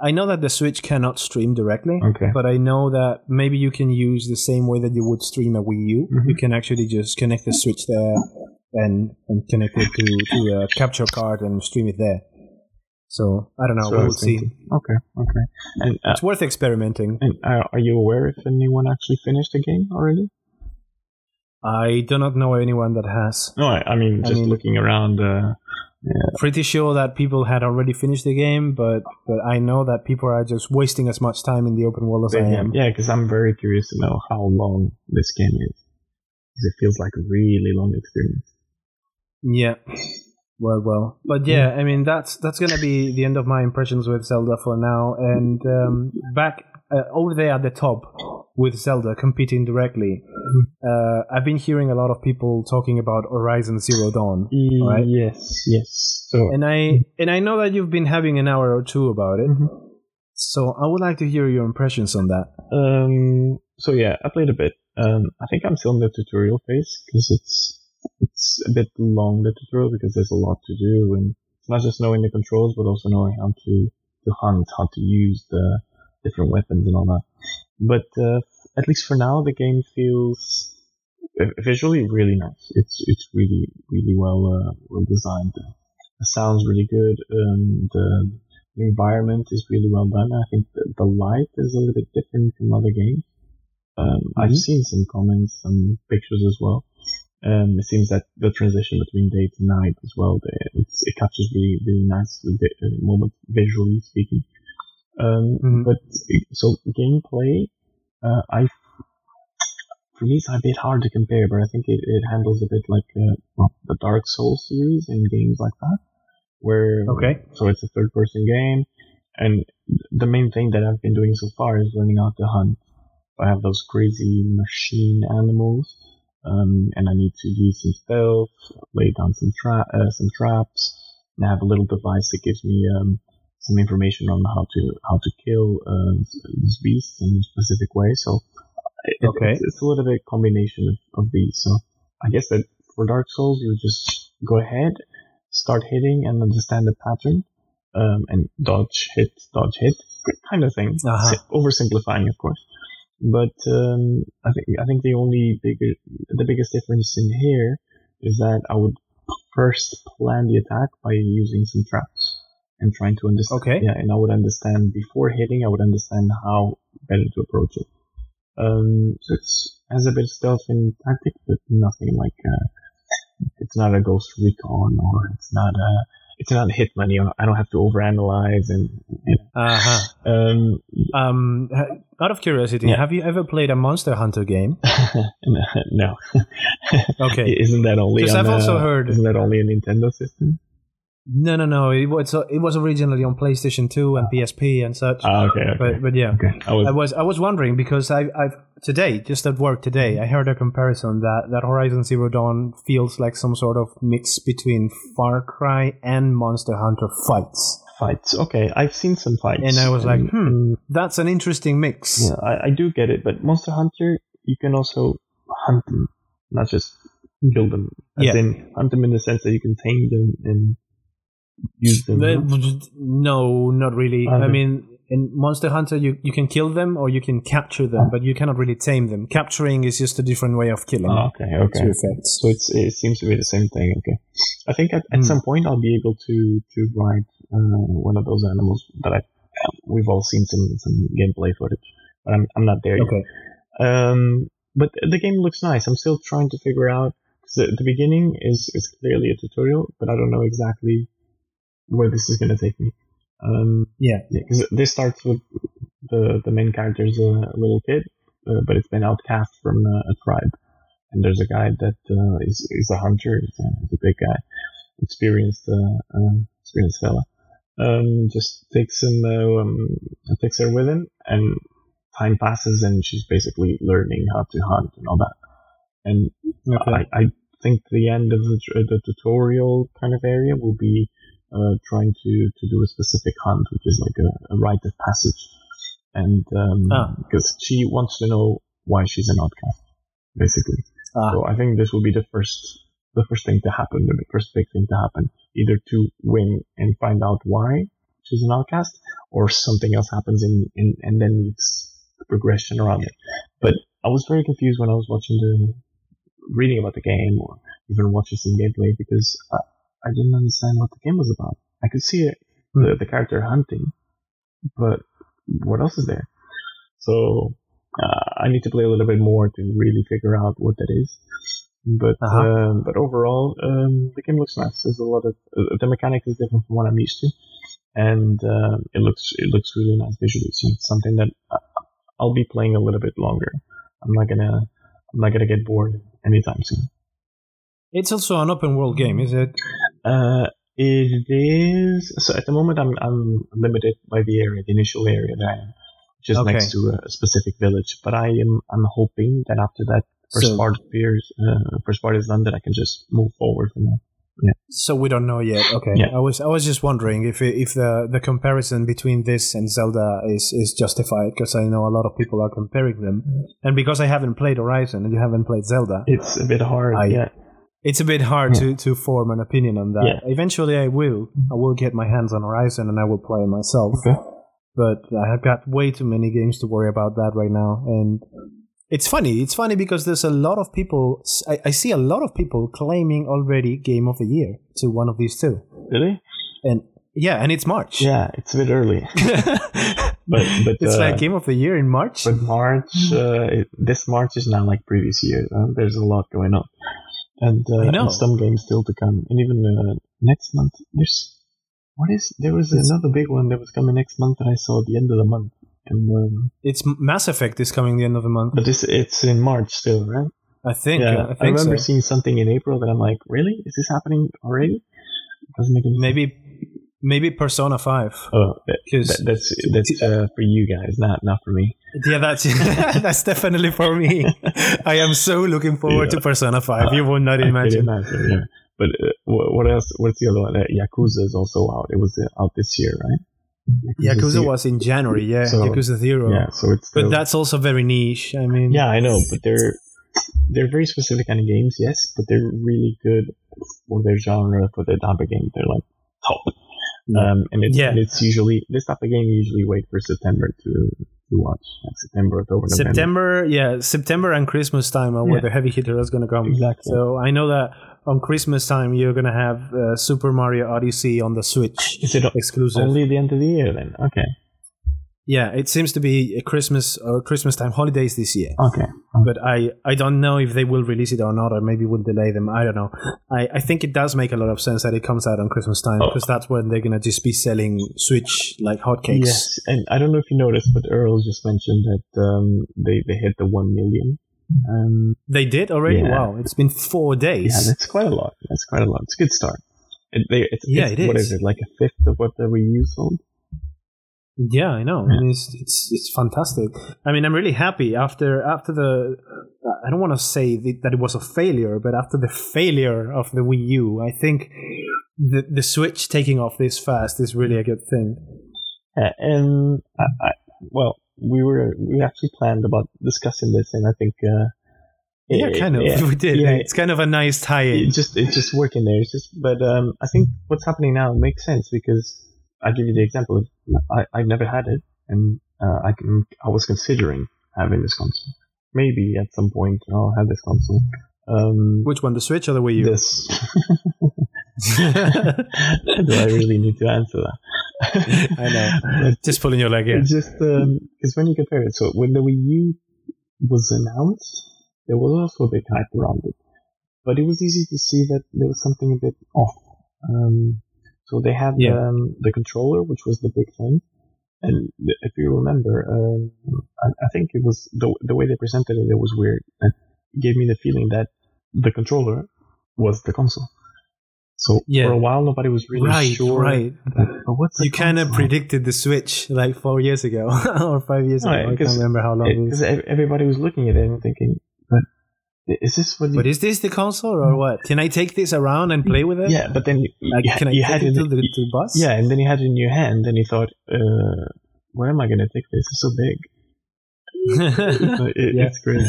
I know that the Switch cannot stream directly, okay. but I know that maybe you can use the same way that you would stream a Wii U. Mhm. You can actually just connect the Switch there and and connect it to to a capture card and stream it there. So I don't know. So we'll see. Okay, okay. And, uh, It's worth experimenting. and uh, are you aware if anyone actually finished the game already? I do not know anyone that has. No, I, I mean I just mean- looking around. Uh, Pretty sure that people had already finished the game, but but I know that people are just wasting as much time in the open world as I am. yeah, because I'm very curious to know how long this game is. 'Cause it feels like a really long experience. Yeah. Well, well, but yeah, I mean that's that's gonna be the end of my impressions with Zelda for now. And um, back uh, over there at the top with Zelda competing directly, uh, I've been hearing a lot of people talking about Horizon Zero Dawn, Right. Yes, yes. So and I and I know that you've been having an hour or two about it. Mhm. So I would like to hear your impressions on that. Um, so yeah, I played a bit. Um, I think I'm still in the tutorial phase because it's it's a bit long the tutorial because there's a lot to do and it's not just knowing the controls but also knowing how to to hunt, how to use the different weapons and all that. But uh, at least for now, the game feels visually really nice. It's it's really really well uh, well designed. The sound's really good. Um, the the environment is really well done. I think the, the light is a little bit different from other games. Um, I've Mhm. seen some comments, some pictures as well. Um, it seems that the transition between day to night as well, the, it's, it captures really, really nice the moment visually speaking. Um, Mhm. but so gameplay, uh, I, for me, it's a bit hard to compare, but I think it, it handles a bit like uh, well, the Dark Souls series and games like that, where Okay. so it's a third person game, and the main thing that I've been doing so far is learning how to hunt. I have those crazy machine animals, um, and I need to use some stealth, lay down some tra- uh, some traps, and I have a little device that gives me um, some information on how to how to kill uh, these beasts in a specific way. So it, Okay. it's, it's a little bit combination of, of these. So I guess that for Dark Souls, you just go ahead, start hitting, and understand the pattern, um, and dodge, hit, dodge, hit, kind of thing. Uh-huh. Oversimplifying, of course. But um, I think I think the only bigger the biggest difference in here is that I would first plan the attack by using some traps and trying to understand. Okay. Yeah, and I would understand before hitting. I would understand how better to approach it. Um, so it's has a bit of stealth and tactic, but nothing like uh, it's not a Ghost Recon or it's not a it's not a Hitman. You know, I don't have to overanalyze and. You Uh huh. um, Um, out of curiosity, Yeah. have you ever played a Monster Hunter game? no. Okay. Isn't that only? 'Cause on, I've also uh, heard- Isn't that only a Nintendo system? No, no, no. It was it was originally on PlayStation 2 and PSP and such. Ah, okay, okay. but but yeah, okay. I was. I was I was wondering because I I've today just at work today I heard a comparison that that Horizon Zero Dawn feels like some sort of mix between Far Cry and Monster Hunter fights. fights. Okay, I've seen some fights, And I was like, And, hmm. mm, That's an interesting mix. Yeah, I, I do get it, but Monster Hunter, you can also hunt them, not just kill them. As Yeah. in, hunt them in the sense that you can tame them and use them. Uh, No, not really. I mean, in Monster Hunter, you, you can kill them or you can capture them, but you cannot really tame them. Capturing is just a different way of killing. Ah, okay, okay. So it's it seems to be the same thing. Okay, I think at, at Hmm. some point I'll be able to to ride uh, one of those animals that I we've all seen some some gameplay footage, but I'm I'm not there yet. Okay. Um, but the game looks nice. I'm still trying to figure out because the, the beginning is is clearly a tutorial, but I don't know exactly where this is going to take me. Um, Yeah. because this starts with the the main character is a, little kid, uh, but it's been outcast from a, a tribe, and there's a guy that uh, is is a hunter, is a, is a big guy, experienced uh, um, experienced fella. Um, just takes him, uh, um, takes her with him, and time passes, and she's basically learning how to hunt and all that. And Okay. I, I think the end of the, the tutorial kind of area will be uh, trying to, to do a specific hunt, which is like a, a rite of passage. And Ah. because she wants to know why she's an outcast, basically. Ah. So I think this will be the first the first thing to happen, the first big thing to happen, either to win and find out why she's an outcast, or something else happens in, in and then it's the progression around it. But I was very confused when I was watching the reading about the game or even watching some gameplay because I, I didn't understand what the game was about. I could see it, the, the character hunting, but what else is there? So uh, I need to play a little bit more to really figure out what that is. But Uh-huh. um, but overall, um, the game looks nice. There's a lot of uh, the mechanics is different from what I'm used to, and um, it looks it looks really nice visually. So it's something that I- I'll be playing a little bit longer. I'm not gonna I'm not gonna get bored anytime soon. It's also an open world game, is it? Uh, it is so at the moment I'm I'm limited by the area, the initial area that I am, which is Okay. next to a specific village. But I am I'm hoping that after that first So- part appears, uh, first part is done, that I can just move forward from there. Yeah. So we don't know yet. Okay. Yeah. I was I was just wondering if if the the comparison between this and Zelda is is justified because I know a lot of people are comparing them, and because I haven't played Horizon and you haven't played Zelda, It's a bit hard. I- yeah. It's a bit hard to to form an opinion on that. Yeah. Eventually, I will. I will get my hands on Horizon and I will play it myself. Okay. But I have got way too many games to worry about that right now, and. It's funny. It's funny because there's a lot of people. I, I see a lot of people claiming already Game of the Year to one of these two. Really? And yeah, and it's March. Yeah, it's a bit early. But but it's uh, like Game of the Year in March. but March uh, it, this March is not like previous year. Uh, there's a lot going on, and, uh, and some games still to come, and even uh, next month there's what is there was It's- another big one that was coming next month that I saw at the end of the month, and um, it's Mass Effect is coming the end of the month. but this it's in March still, right? I think. yeah, I I, remember so. seeing something in April that I'm like, really? Is this happening already? doesn't make any sense. Maybe maybe Persona Five. Oh, that, that, that's that's uh, for you guys, not not for me. yeah, that's that's definitely for me. I am so looking forward Yeah. to Persona Five. you will not imagine. yeah. But uh, what, else? What's the other one? Uh, Yakuza is also out. It was uh, out this year, right? Yakuza Zero. was in January. Yeah, So- Yakuza Zero. Yeah, so it's But that's also very niche. I mean, yeah, I know, but they're they're very specific kind of games, yes, but they're really good for their genre, for their type of game. They're like top. Um, and it's, Yeah. and it's usually this type of game. You usually wait for September to to watch, like September, October, November. September, yeah, September and Christmas time are where the heavy hitter is going to come. Exactly. So I know that on Christmas time you're going to have uh, Super Mario Odyssey on the Switch Is it exclusive. only the end of the year then? Okay, yeah, it seems to be a Christmas or Christmas time holidays this year. okay. But I, I don't know if they will release it or not, or maybe will delay them. I don't know. I, I think it does make a lot of sense that it comes out on Christmas time Oh. because that's when they're gonna just be selling Switch like hotcakes. Yes, and I don't know if you noticed, but Earl just mentioned that um, they they hit the one million. Um, They did already. Yeah. Wow, it's been four days. yeah, that's quite a lot. That's quite a lot. It's a good start. It, they, it's, Yeah, it's, it What is. is it? Like a fifth of what the Wii U sold? Yeah, I know. I mean, it's, it's it's fantastic. I mean, I'm really happy after after the. I don't want to say that it was a failure, but after the failure of the Wii U, I think the the Switch taking off this fast is really a good thing. Uh, and I, I, well, we were we actually planned about discussing this, and I think uh, Yeah, it- kind of. yeah, we did. yeah, it's kind of a nice tie-in. it just it's just working there. It's just, but um, I think what's happening now makes sense because I give you the example. Of, I I've never had it, and uh, I can I was considering having this console. Maybe at some point I'll have this console. Um, Which one, the Switch or the Wii U? this. Do I really need to answer that? I know. Just pulling your leg in. Just because when you compare it, so when the Wii U was announced, there was also a big hype around it, but it was easy to see that there was something a bit off. Um, so they had Yeah. um, the controller, which was the big thing, and if you remember, um, I, I think it was the the way they presented it. It was weird. It gave me the feeling that the controller was the console. So Yeah. for a while, nobody was really right, sure. right. But what's You kind of predicted the Switch like four years ago or five years ago. I can't remember how long it is. because everybody was looking at it and thinking, is this what? You, But is this the console or what? Can I take this around and play with it? yeah, but then you, Like, you, can I you take had it it. to the, to the bus? yeah, and then you had it in your hand, and you thought, uh, where am I going to take this? It's so big. It- Yeah. It's great.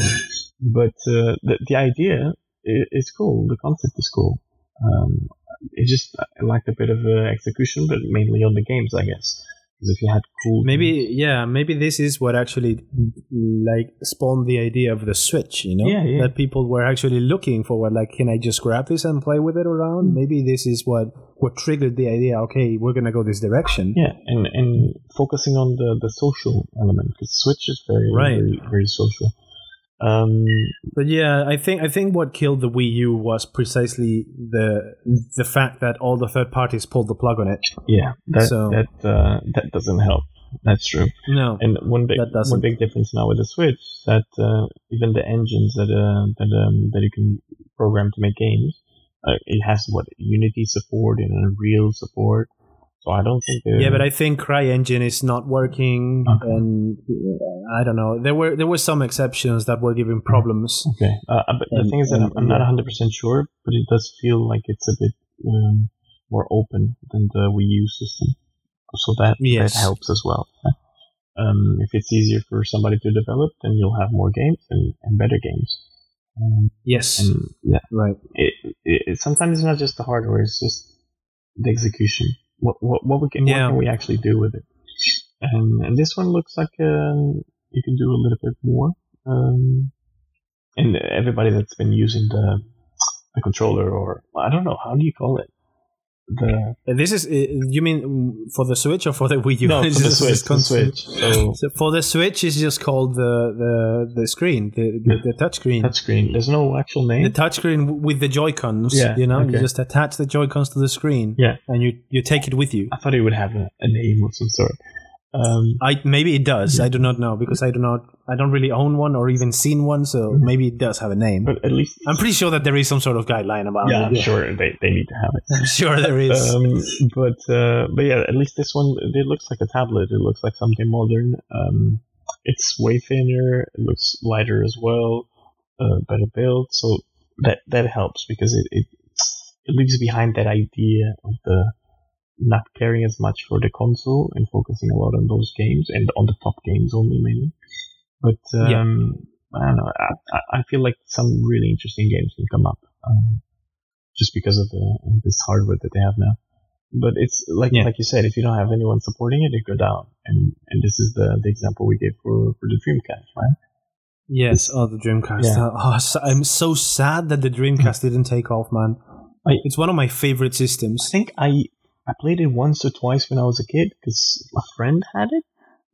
But uh, the the idea it's cool. The concept is cool. Um, it just I lacked a bit of uh, execution, but mainly on the games, I guess. Because if you had cool, Maybe games- yeah, maybe this is what actually like spawned the idea of the Switch. You know, Yeah, yeah. that people were actually looking for. What like, can I just grab this and play with it around? Hmm. Maybe this is what what triggered the idea. Okay, we're gonna go this direction. yeah, and and focusing on the the social element because Switch is very Right. very, very social. Um, But yeah, I think I think what killed the Wii U was precisely the the fact that all the third parties pulled the plug on it. yeah, that So- that uh, that doesn't help. That's true. No, And one big That one big difference now with the Switch that uh, even the engines that uh, that um, that you can program to make games, uh, it has what Unity support and Unreal support. So I don't think. Uh, yeah, but I think CryEngine is not working, Okay. and uh, I don't know. There were there were some exceptions that were giving problems. okay. Uh, uh, but the And- thing is that I'm, and- I'm not 100 percent sure, but it does feel like it's a bit um, more open than the Wii U system. So that Yes. that helps as well. Um, if it's easier for somebody to develop, then you'll have more games and, and better games. Um, Yes, and yeah, right. it, it sometimes it's not just the hardware; it's just the execution. What what what we can Yeah. what can we actually do with it? And and this one looks like um, you can do a little bit more. Um, and everybody that's been using the the controller, or I don't know, how do you call it? The Uh, This is uh, you mean mm, for the Switch or for the Wii U? no, for the Switch, the. Switch. So So for the Switch, it's just called the the, the screen, the the, the touch screen. touchscreen. There's no actual name. the touch screen with the Joy Cons. Yeah, you know, you just attach the Joy Cons to the screen. Yeah. and you you take it with you. I thought it would have a, a name of some sort. Um, I maybe it does. I do not know because I do not. I don't really own one or even seen one. So maybe it does have a name. but at least I'm pretty sure that there is some sort of guideline about yeah, it. I'm sure they, they need to have it. I'm sure there is. Um, but uh, but yeah, at least this one it looks like a tablet. It looks like something modern. Um, it's way thinner. It looks lighter as well. Uh, better build. So that that helps because it, it it leaves behind that idea of the not caring as much for the console and focusing a lot on those games and on the top games only mainly. But um, Yeah. I don't know. I, I- feel like some really interesting games can come up. Um, just because of the this hardware that they have now. But it's like Yeah. like you said, if you don't have anyone supporting it, it go down. And and this is the, the example we gave for, for the Dreamcast, right? yes. Oh, the Dreamcast. Yeah. Oh, I'm so sad that the Dreamcast didn't take off, man. I- it's one of my favorite systems. I think I I played it once or twice when I was a kid because a friend had it,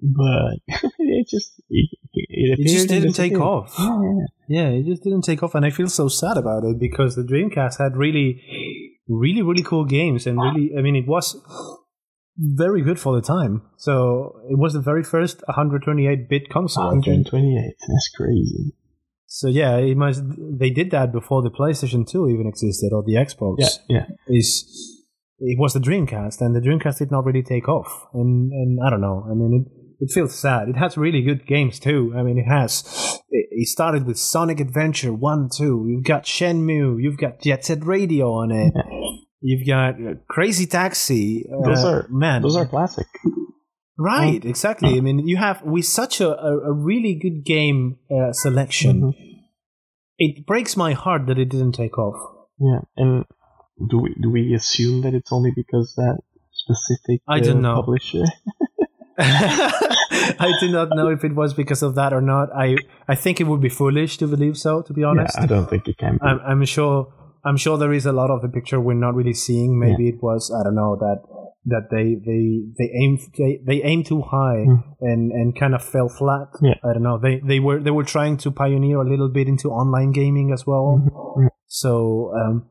but it just it, it, It just didn't take off. Yeah, yeah, Yeah, it just didn't take off, and I feel so sad about it because the Dreamcast had really, really, really cool games, and really, I mean, it was very good for the time. So it was the very first 128-bit console. 128. That's crazy. So yeah, it must. They did that before the PlayStation 2 even existed or the Xbox. Yeah, yeah. Is it was the Dreamcast, and the Dreamcast did not really take off. And and I don't know. I mean, it it feels sad. It has really good games too. I mean, it has. It, it started with Sonic Adventure One, Two. You've got Shenmue. You've got Jet Set Radio on it. You've got uh, Crazy Taxi. Those Uh, are man. Those are classic. Right, exactly. I mean, you have with such a, a, a really good game uh, selection. Mhm. It breaks my heart that it didn't take off. Yeah, and do we do we assume that it's only because that specific I don't uh, know. publisher? I do not know if it was because of that or not. I I think it would be foolish to believe so. To be honest, Yeah, I don't think it can. Be. I'm, I'm sure. I'm sure there is a lot of the picture we're not really seeing. Maybe it was I don't know that that they they they aim they, they aim too high Mm. and and kind of fell flat. Yeah. I don't know. They they were they were trying to pioneer a little bit into online gaming as well. Mhm. So um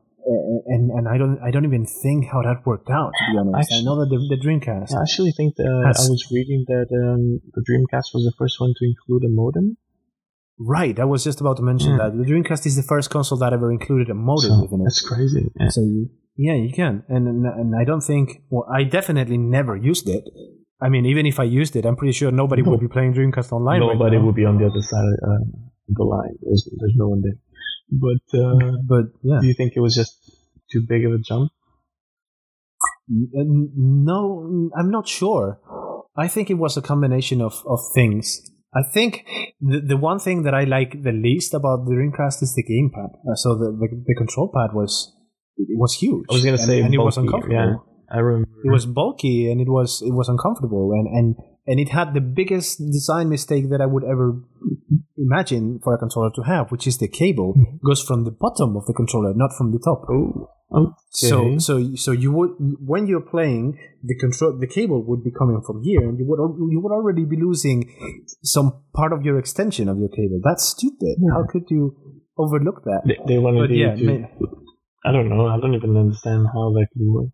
and and I don't I don't even think how that worked out. To be honest, I know that the, the Dreamcast. I actually think that Has- I was reading that um, the Dreamcast was the first one to include a modem. Right, I was just about to mention Mm. that the Dreamcast is the first console that ever included a modem So, within it. that's crazy. Yeah. So you, yeah, you can, and, and and I don't think. Well, I definitely never used it. I mean, even if I used it, I'm pretty sure nobody No. would be playing Dreamcast online. Nobody now. will be on the other side of uh, the line. There's there's no one there. But uh, But yeah, do you think it was just too big of a jump? No, I'm not sure. I think it was a combination of of things. I think the, the one thing that I like the least about the Dreamcast is the gamepad. Uh, so the, the the control pad was it was huge. I was gonna and- say and, it was bulky, uncomfortable. yeah. I remember. It was bulky and it was it was uncomfortable and and and it had the biggest design mistake that I would ever imagine for a controller to have, which is the cable goes from the bottom of the controller, not from the top. Oh, okay. So so so you would when you're playing the control the cable would be coming from here and you would you would already be losing some part of your extension of your cable. That's stupid. How could you overlook that? they, they wanted you yeah, to. may- I don't know. I don't even understand how that could work.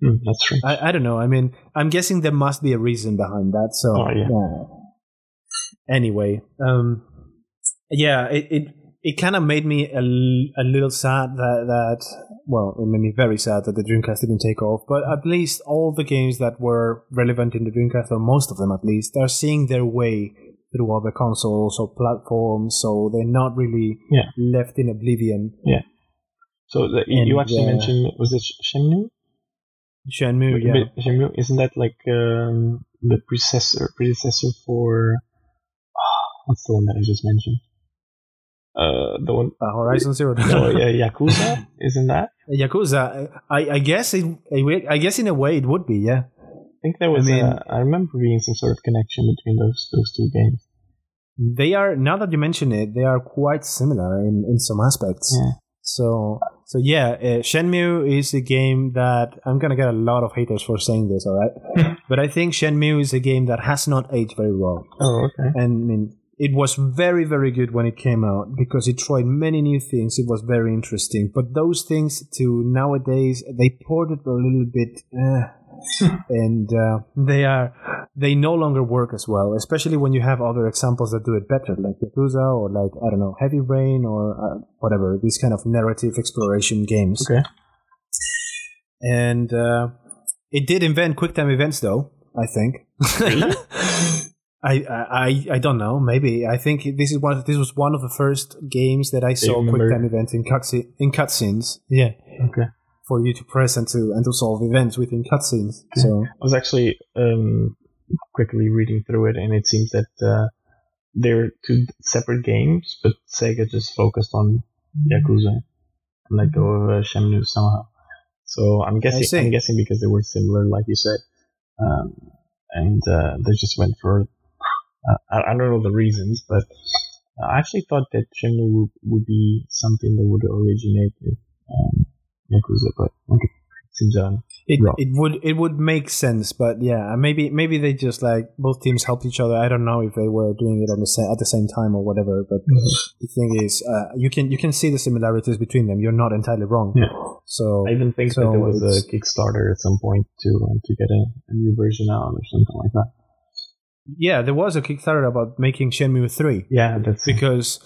Hmm, that's strange. I, I don't know. I mean, I'm guessing there must be a reason behind that. So Oh, yeah. Anyway, um, yeah, it it, it kind of made me a, a little sad that that well, it made me very sad that the Dreamcast didn't take off. But at least all the games that were relevant in the Dreamcast, or most of them at least, are seeing their way through other consoles or platforms. So they're not really Yeah. left in oblivion. Yeah. So the, you you and, actually uh, mentioned was it Shenmue? Shenmue, yeah. Shenmue isn't that like um, the predecessor predecessor for what's the one that I just mentioned? Uh, the one. Uh, Horizon Zero Dawn. No, yeah, Yakuza, isn't that? Yakuza. I, I guess it. I guess in a way it would be. Yeah. I think there was. I mean- a, I remember being some sort of connection between those those two games. They are now that you mention it, they are quite similar in, in some aspects. Yeah. So so yeah, uh, Shenmue is a game that I'm gonna get a lot of haters for saying this. All right, but I think Shenmue is a game that has not aged very well. Oh, okay. And I mean, it was very very good when it came out because it tried many new things. It was very interesting. But those things to nowadays, they ported a little bit. Uh, and uh, they are they no longer work as well, especially when you have other examples that do it better, like Yakuza or like I don't know Heavy Rain or uh, whatever these kind of narrative exploration games. Okay. And uh, it did invent QuickTime events, though. I think. I, I I don't know. Maybe I think this is one. This was one of the first games that I saw remember- QuickTime events in cutscene in cutscenes. Yeah, Okay. for you to press and to and to solve events within cutscenes. So I was actually um, quickly reading through it, and it seems that uh, they're two separate games, but Sega just focused on Yakuza and let go of uh, Shenmue somehow. So I'm guessing. I'm guessing because they were similar, like you said, um, and uh, they just went for. Uh, I, I don't know the reasons, but I actually thought that Shenmue would, would be something that would originate with um, Yakuza, but okay, seems um, it it would it would make sense. But yeah, maybe maybe they just like both teams helped each other. I don't know if they were doing it on the sa- at the same time or whatever. But the thing is, uh, you can you can see the similarities between them. You're not entirely wrong. Yeah. So I even think So that there was a Kickstarter at some point to um, to get a, a new version out or something like that. Yeah, there was a Kickstarter about making Shenmue three. Yeah, that's because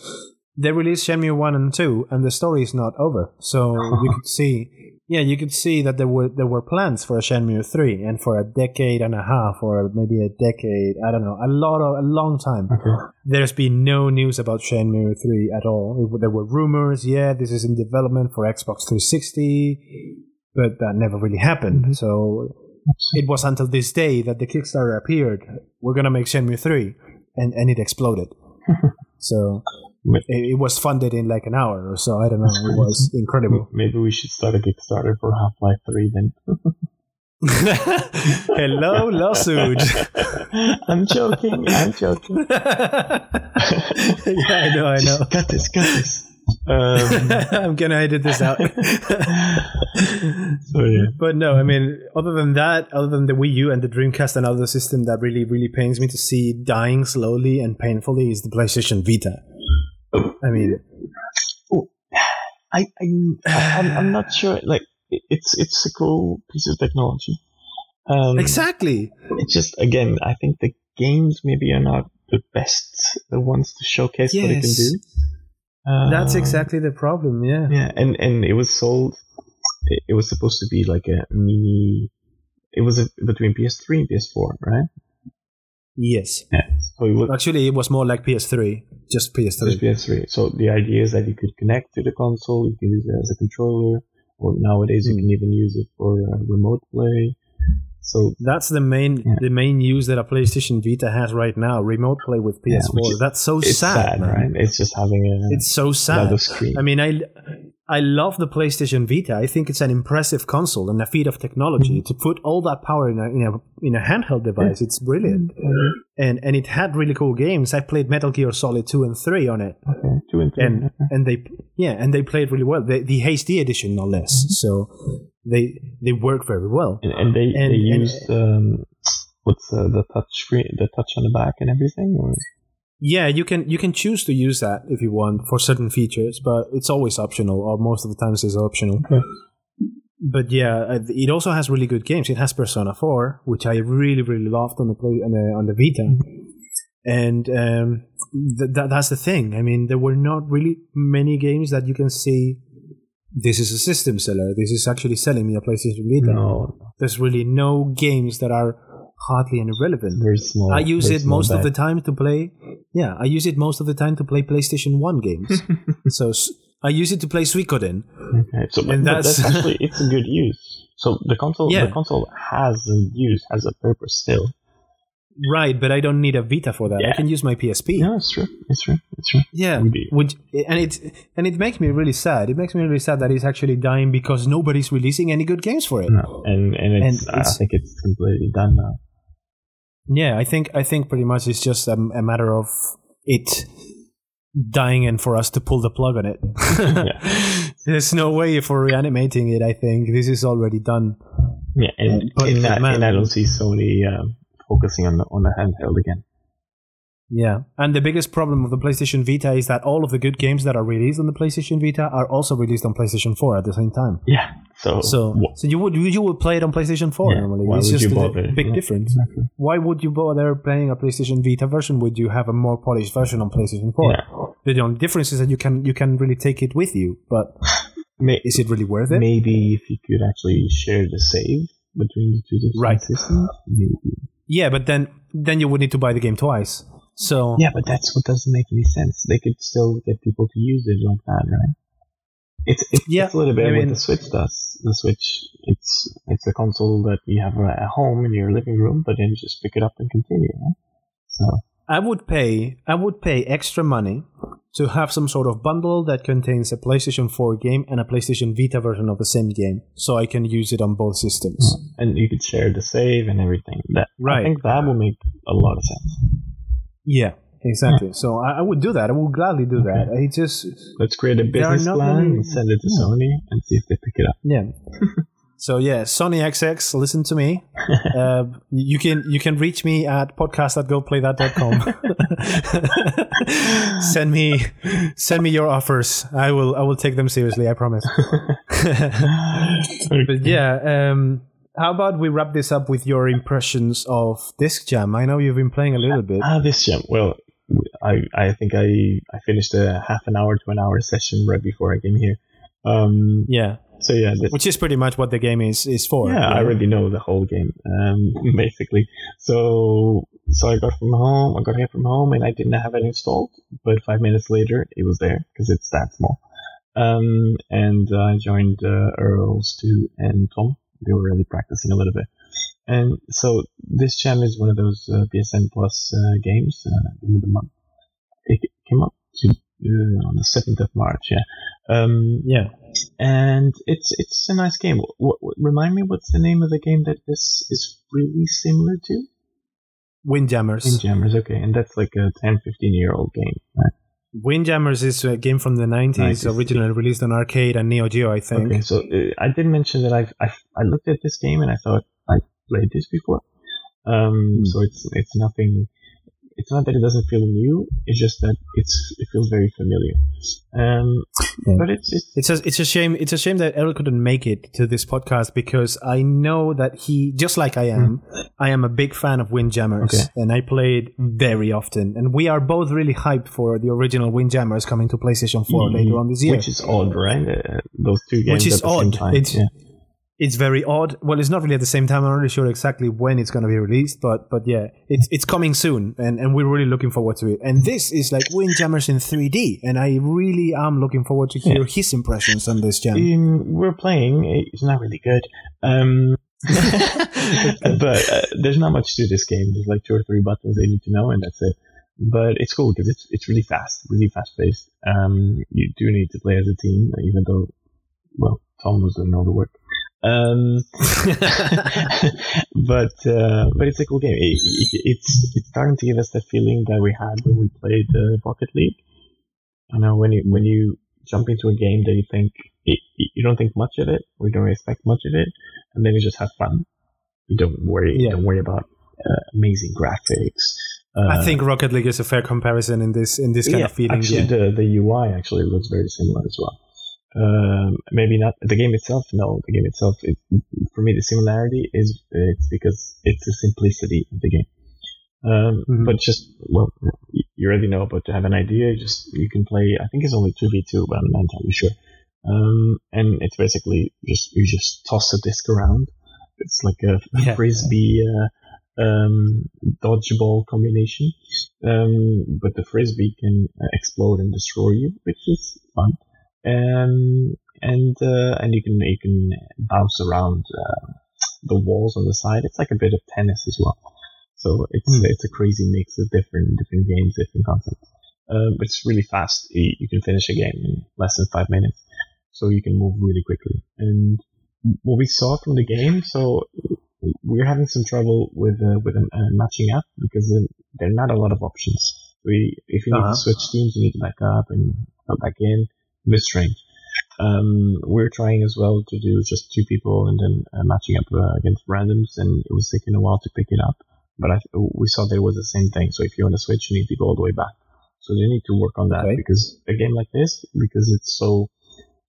they released Shenmue one and two, and the story is not over. So you could see, yeah, you could see that there were there were plans for a Shenmue three, and for a decade and a half, or maybe a decade, I don't know, a lot of a long time. okay. There's been no news about Shenmue three at all. It- there were rumors, yeah, this is in development for Xbox 360, but that never really happened. Mm-hmm. So it was until this day that the Kickstarter appeared. We're gonna make Shenmue three, and and it exploded. so it, it was funded in like an hour or so. I don't know. It was incredible. Maybe we should start a Kickstarter for Half Life Three then. Hello, lawsuit. I'm joking. I'm joking. yeah, I know. I know. Cut this. Cut this. Um, I'm gonna edit this out. so yeah. But no, I mean, other than that, other than the Wii U and the Dreamcast, another system that really, really pains me to see dying slowly and painfully is the PlayStation Vita. I mean, I, I I'm, I'm not sure. Like it's it's a cool piece of technology. Um, exactly. It's just again, I think the games maybe are not the best, the ones to showcase what it can do. Uh, That's exactly the problem. Yeah. Yeah, and and it was sold. It, it was supposed to be like a mini. It was a, between PS3 and PS4, right? Yes. Yeah. So it was Actually, it was more like PS3, just PS3. just PS3. So the idea is that you could connect to the console, you can use it as a controller, or nowadays you Hmm. can even use it for uh, remote play. So That's the main Yeah. the main use that a PlayStation Vita has right now. Remote play with PS4. Yeah, is- That's so sad, sad, right? It's just having a It's so sad. screen. I mean, I I love the PlayStation Vita. I think it's an impressive console and a feat of technology Mm-hmm. to put all that power in a in a, in a handheld device. It's brilliant, Mm-hmm. and and it had really cool games. I played Metal Gear Solid two and three on it, okay, two and three. and and they yeah, and they played really well. The, the HD edition, no less. Mm-hmm. So they they work very well. and, and they and- they used um, what's uh, the touch screen, the touch on the back and everything. Or Yeah, you can you can choose to use that if you want for certain features, but it's always optional, or most of the times it's optional. Okay. But yeah, uh, it also has really good games. It has Persona Four, which I really really loved on the play on the on the Vita, and um, th- th- that's the thing. I mean, there were not really many games that you can see. This is a system seller. This is actually selling me a PlayStation Vita. no, There's really no games that are hardly any relevant. very small. I use it most of the time to play. Yeah, I use it most of the time to play PlayStation One games. so I use it to play Suikoden. Okay, so And that's, that's- actually it's a good use. So the console, Yeah. the console has a use, has a purpose still. Right, but I don't need a Vita for that. I can use my PSP. Yeah, it's true. It's true. It's true. Yeah, Indeed. which and it and it makes me really sad. It makes me really sad that it's actually dying because nobody's releasing any good games for it. No, and and it's, And it's- I think it's completely done now. Yeah, I think I think pretty much it's just a, a matter of it dying and for us to pull the plug on it. There's no way for reanimating it. I think this is already done. Yeah, and, But, and, I, man- and I don't see Sony um, focusing on the on the handheld again. Yeah, and the biggest problem of the PlayStation Vita is that all of the good games that are released on the PlayStation Vita are also released on PlayStation 4 at the same time. Yeah. So So, wha- so you would you would play it on PlayStation 4 Yeah, normally. why it's would just you a bother? big Yeah, difference. exactly. Why would you bother playing a PlayStation Vita version? Would you have a more polished version on PlayStation 4? Yeah. The only difference is that you can you can really take it with you, but May- is it really worth it? maybe if you could actually share the save between the two different Right. systems, maybe. Yeah, but then then you would need to buy the game twice. So Yeah, but that's what doesn't make any sense. They could still get people to use it like that, right? It's it's, Yeah, it's a little bit I what the Switch does. The Switch, it's it's a console that you have at home in your living room, but then you just pick it up and continue. Right? So I would pay I would pay extra money to have some sort of bundle that contains a PlayStation 4 game and a PlayStation Vita version of the same game, so I can use it on both systems. and you could share the save and everything. That right. I think that will make a lot of sense. Yeah, exactly. So I, I would do that. I would gladly do that. I just Let's create a business plan many- and send it to Sony and see if they pick it up. yeah. So yeah, Sony XX, listen to me. Uh, you can you can reach me at podcast@goplay.that.com. send me send me your offers. I will I will take them seriously. I promise. but yeah, um, how about we wrap this up with your impressions of Disc Jam? I know you've been playing a little bit. Ah, Disc Jam. Well, I I think I I finished a half an hour to an hour session right before I came here. Um. Yeah, So yeah, this, which is pretty much what the game is is for. yeah, I already know the whole game, um, basically. So, so I got from home, I got here from home, and I didn't have it installed. But five minutes later, it was there because it's that small. Um, and I joined uh, Earl, Stu, and Tom. They were really practicing a little bit. And so Disc Jam is one of those uh, PSN Plus uh, games uh, in the month. It came up to, uh, on the seventh of March. Yeah. Um, Yeah. and it's it's a nice game. What, what, remind me, what's the name of the game that this is really similar to? Windjammers. Windjammers, okay, and that's like a 10, 15 year old game, right? Windjammers is a game from the 90s, 90s. originally released on arcade and Neo Geo, I think. Okay, so uh, I did mention that I've, I've I looked at this game and I thought I played this before. Um, Hmm. so it's it's nothing. It's not that it doesn't feel new. It's just that it's it feels very familiar. Um, Yeah. but it's it's It's a, it's a shame. It's a shame that Eric couldn't make it to this podcast because I know that he, just like I am, I am a big fan of Windjammers. Okay. and I play it very often. And we are both really hyped for the original Windjammers coming to PlayStation 4 later on this year. Mm-hmm. which is odd, right? Uh, those two games Which is at the same odd. time. It's- yeah. It's very odd. Well, it's not really at the same time. I'm not really sure exactly when it's going to be released, but but yeah, it's it's coming soon, and, and we're really looking forward to it. And this is like Windjammers in 3D, and I really am looking forward to hear his impressions on Disc Jam. Um, we're playing. It's not really good. Um, but uh, there's not much to this game. There's like two or three buttons they need to know, and that's it. But it's cool because it's it's really fast, really fast paced. Um, you do need to play as a team, even though, well, Tom was doing all the work. Um, but uh, but it's a cool game. It, it, it's it's starting to give us the feeling that we had when we played uh, Rocket League. I know when you when you jump into a game that you think it, you don't think much of it, or you don't expect much of it, and then you just have fun. You don't worry. Yeah. Don't worry about uh, amazing graphics. Uh, I think Rocket League is a fair comparison in this in this kind yeah, of feeling. Actually, yeah. the the UI actually looks very similar as well. Um, maybe not the game itself. No, the game itself. It, for me, the similarity is it's because it's the simplicity of the game. Um, Mhm. But just well, you already know. But to have an idea, just you can play. I think it's only two v two, but I'm not entirely sure. Um, and it's basically just you just toss a disc around. It's like a Yeah. frisbee uh, um, dodgeball combination. Um, but the frisbee can uh, explode and destroy you, which is fun. Um, and uh, and you can you can bounce around uh, the walls on the side. It's like a bit of tennis as well. So it's Hmm. it's a crazy mix of different different games, different concepts. Uh, but it's really fast. You, can finish a game in less than five minutes, so you can move really quickly. And what we saw from the game, so we're having some trouble with uh, with uh, matching up because uh, there are not a lot of options. We if you need Uh-huh. to switch teams, you need to back up and come back in. Bit. Um, we're trying as well to do just two people and then uh, matching up uh, against randoms, and it was taking a while to pick it up. But I, we saw there was the same thing. So if you want to switch, you need to go all the way back. So they need to work on that because a game like this, because it's so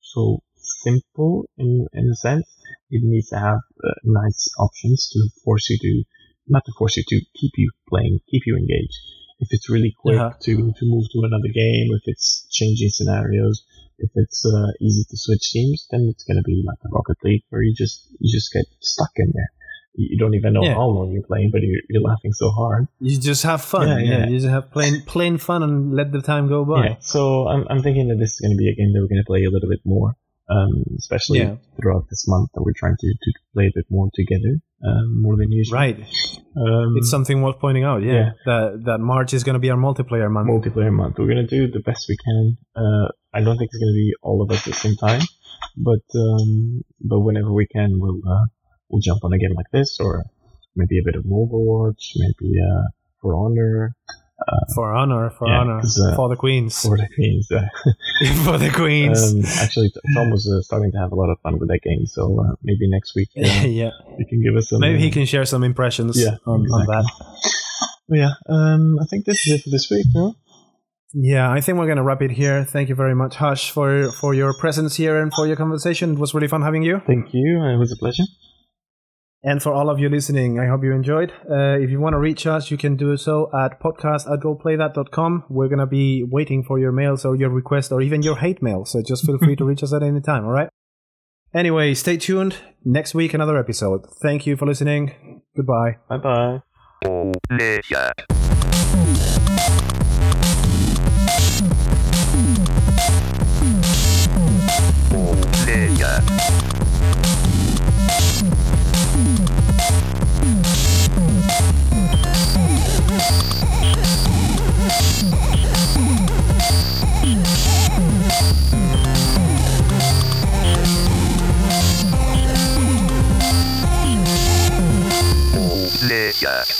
so simple in in a sense, it needs to have uh, nice options to force you to not to force you to keep you playing, keep you engaged. If it's really quick Uh-huh. to to move to another game, if it's changing scenarios, if it's uh, easy to switch teams, then it's going to be like a Rocket League where you just you just get stuck in there. You you don't even know Yeah. how long you're playing, but you're, you're laughing so hard. You just have fun. Yeah, Yeah, yeah. You just have plain plain fun and let the time go by. Yeah. So I'm I'm thinking that this is going to be a game that we're going to play a little bit more, um, especially Yeah. throughout this month that we're trying to, to play a bit more together, um, more than usual. Right. Um, It's something worth pointing out. Yeah. Yeah. That that March is going to be our multiplayer month. multiplayer month. We're gonna do the best we can. Uh, I don't think it's gonna be all of us at the same time, but um, but whenever we can, we'll uh, we'll jump on a game like this, or maybe a bit of Overwatch, maybe uh, For Honor, for honor, for Yeah, honor, uh, for the queens, for the Queens. Uh, for the queens. um, actually, Tom was uh, starting to have a lot of fun with that game, so uh, maybe next week uh, yeah. you can give us some. Maybe he uh, can share some impressions Yeah, on, on that. But yeah, um, I think this is it for this week. No? Yeah, I think we're gonna wrap it here. Thank you very much, Hush, for for your presence here and for your conversation. It was really fun having you. Thank you. It was a pleasure. And for all of you listening, I hope you enjoyed. Uh, if you want to reach us, you can do so at podcast at goplaythat.com. We're going to be waiting for your mails or your requests or even your hate mail. So just feel free to reach us at any time, all right? Anyway, stay tuned. Next week, another episode. Thank you for listening. Goodbye. Bye bye. Media. Yeah.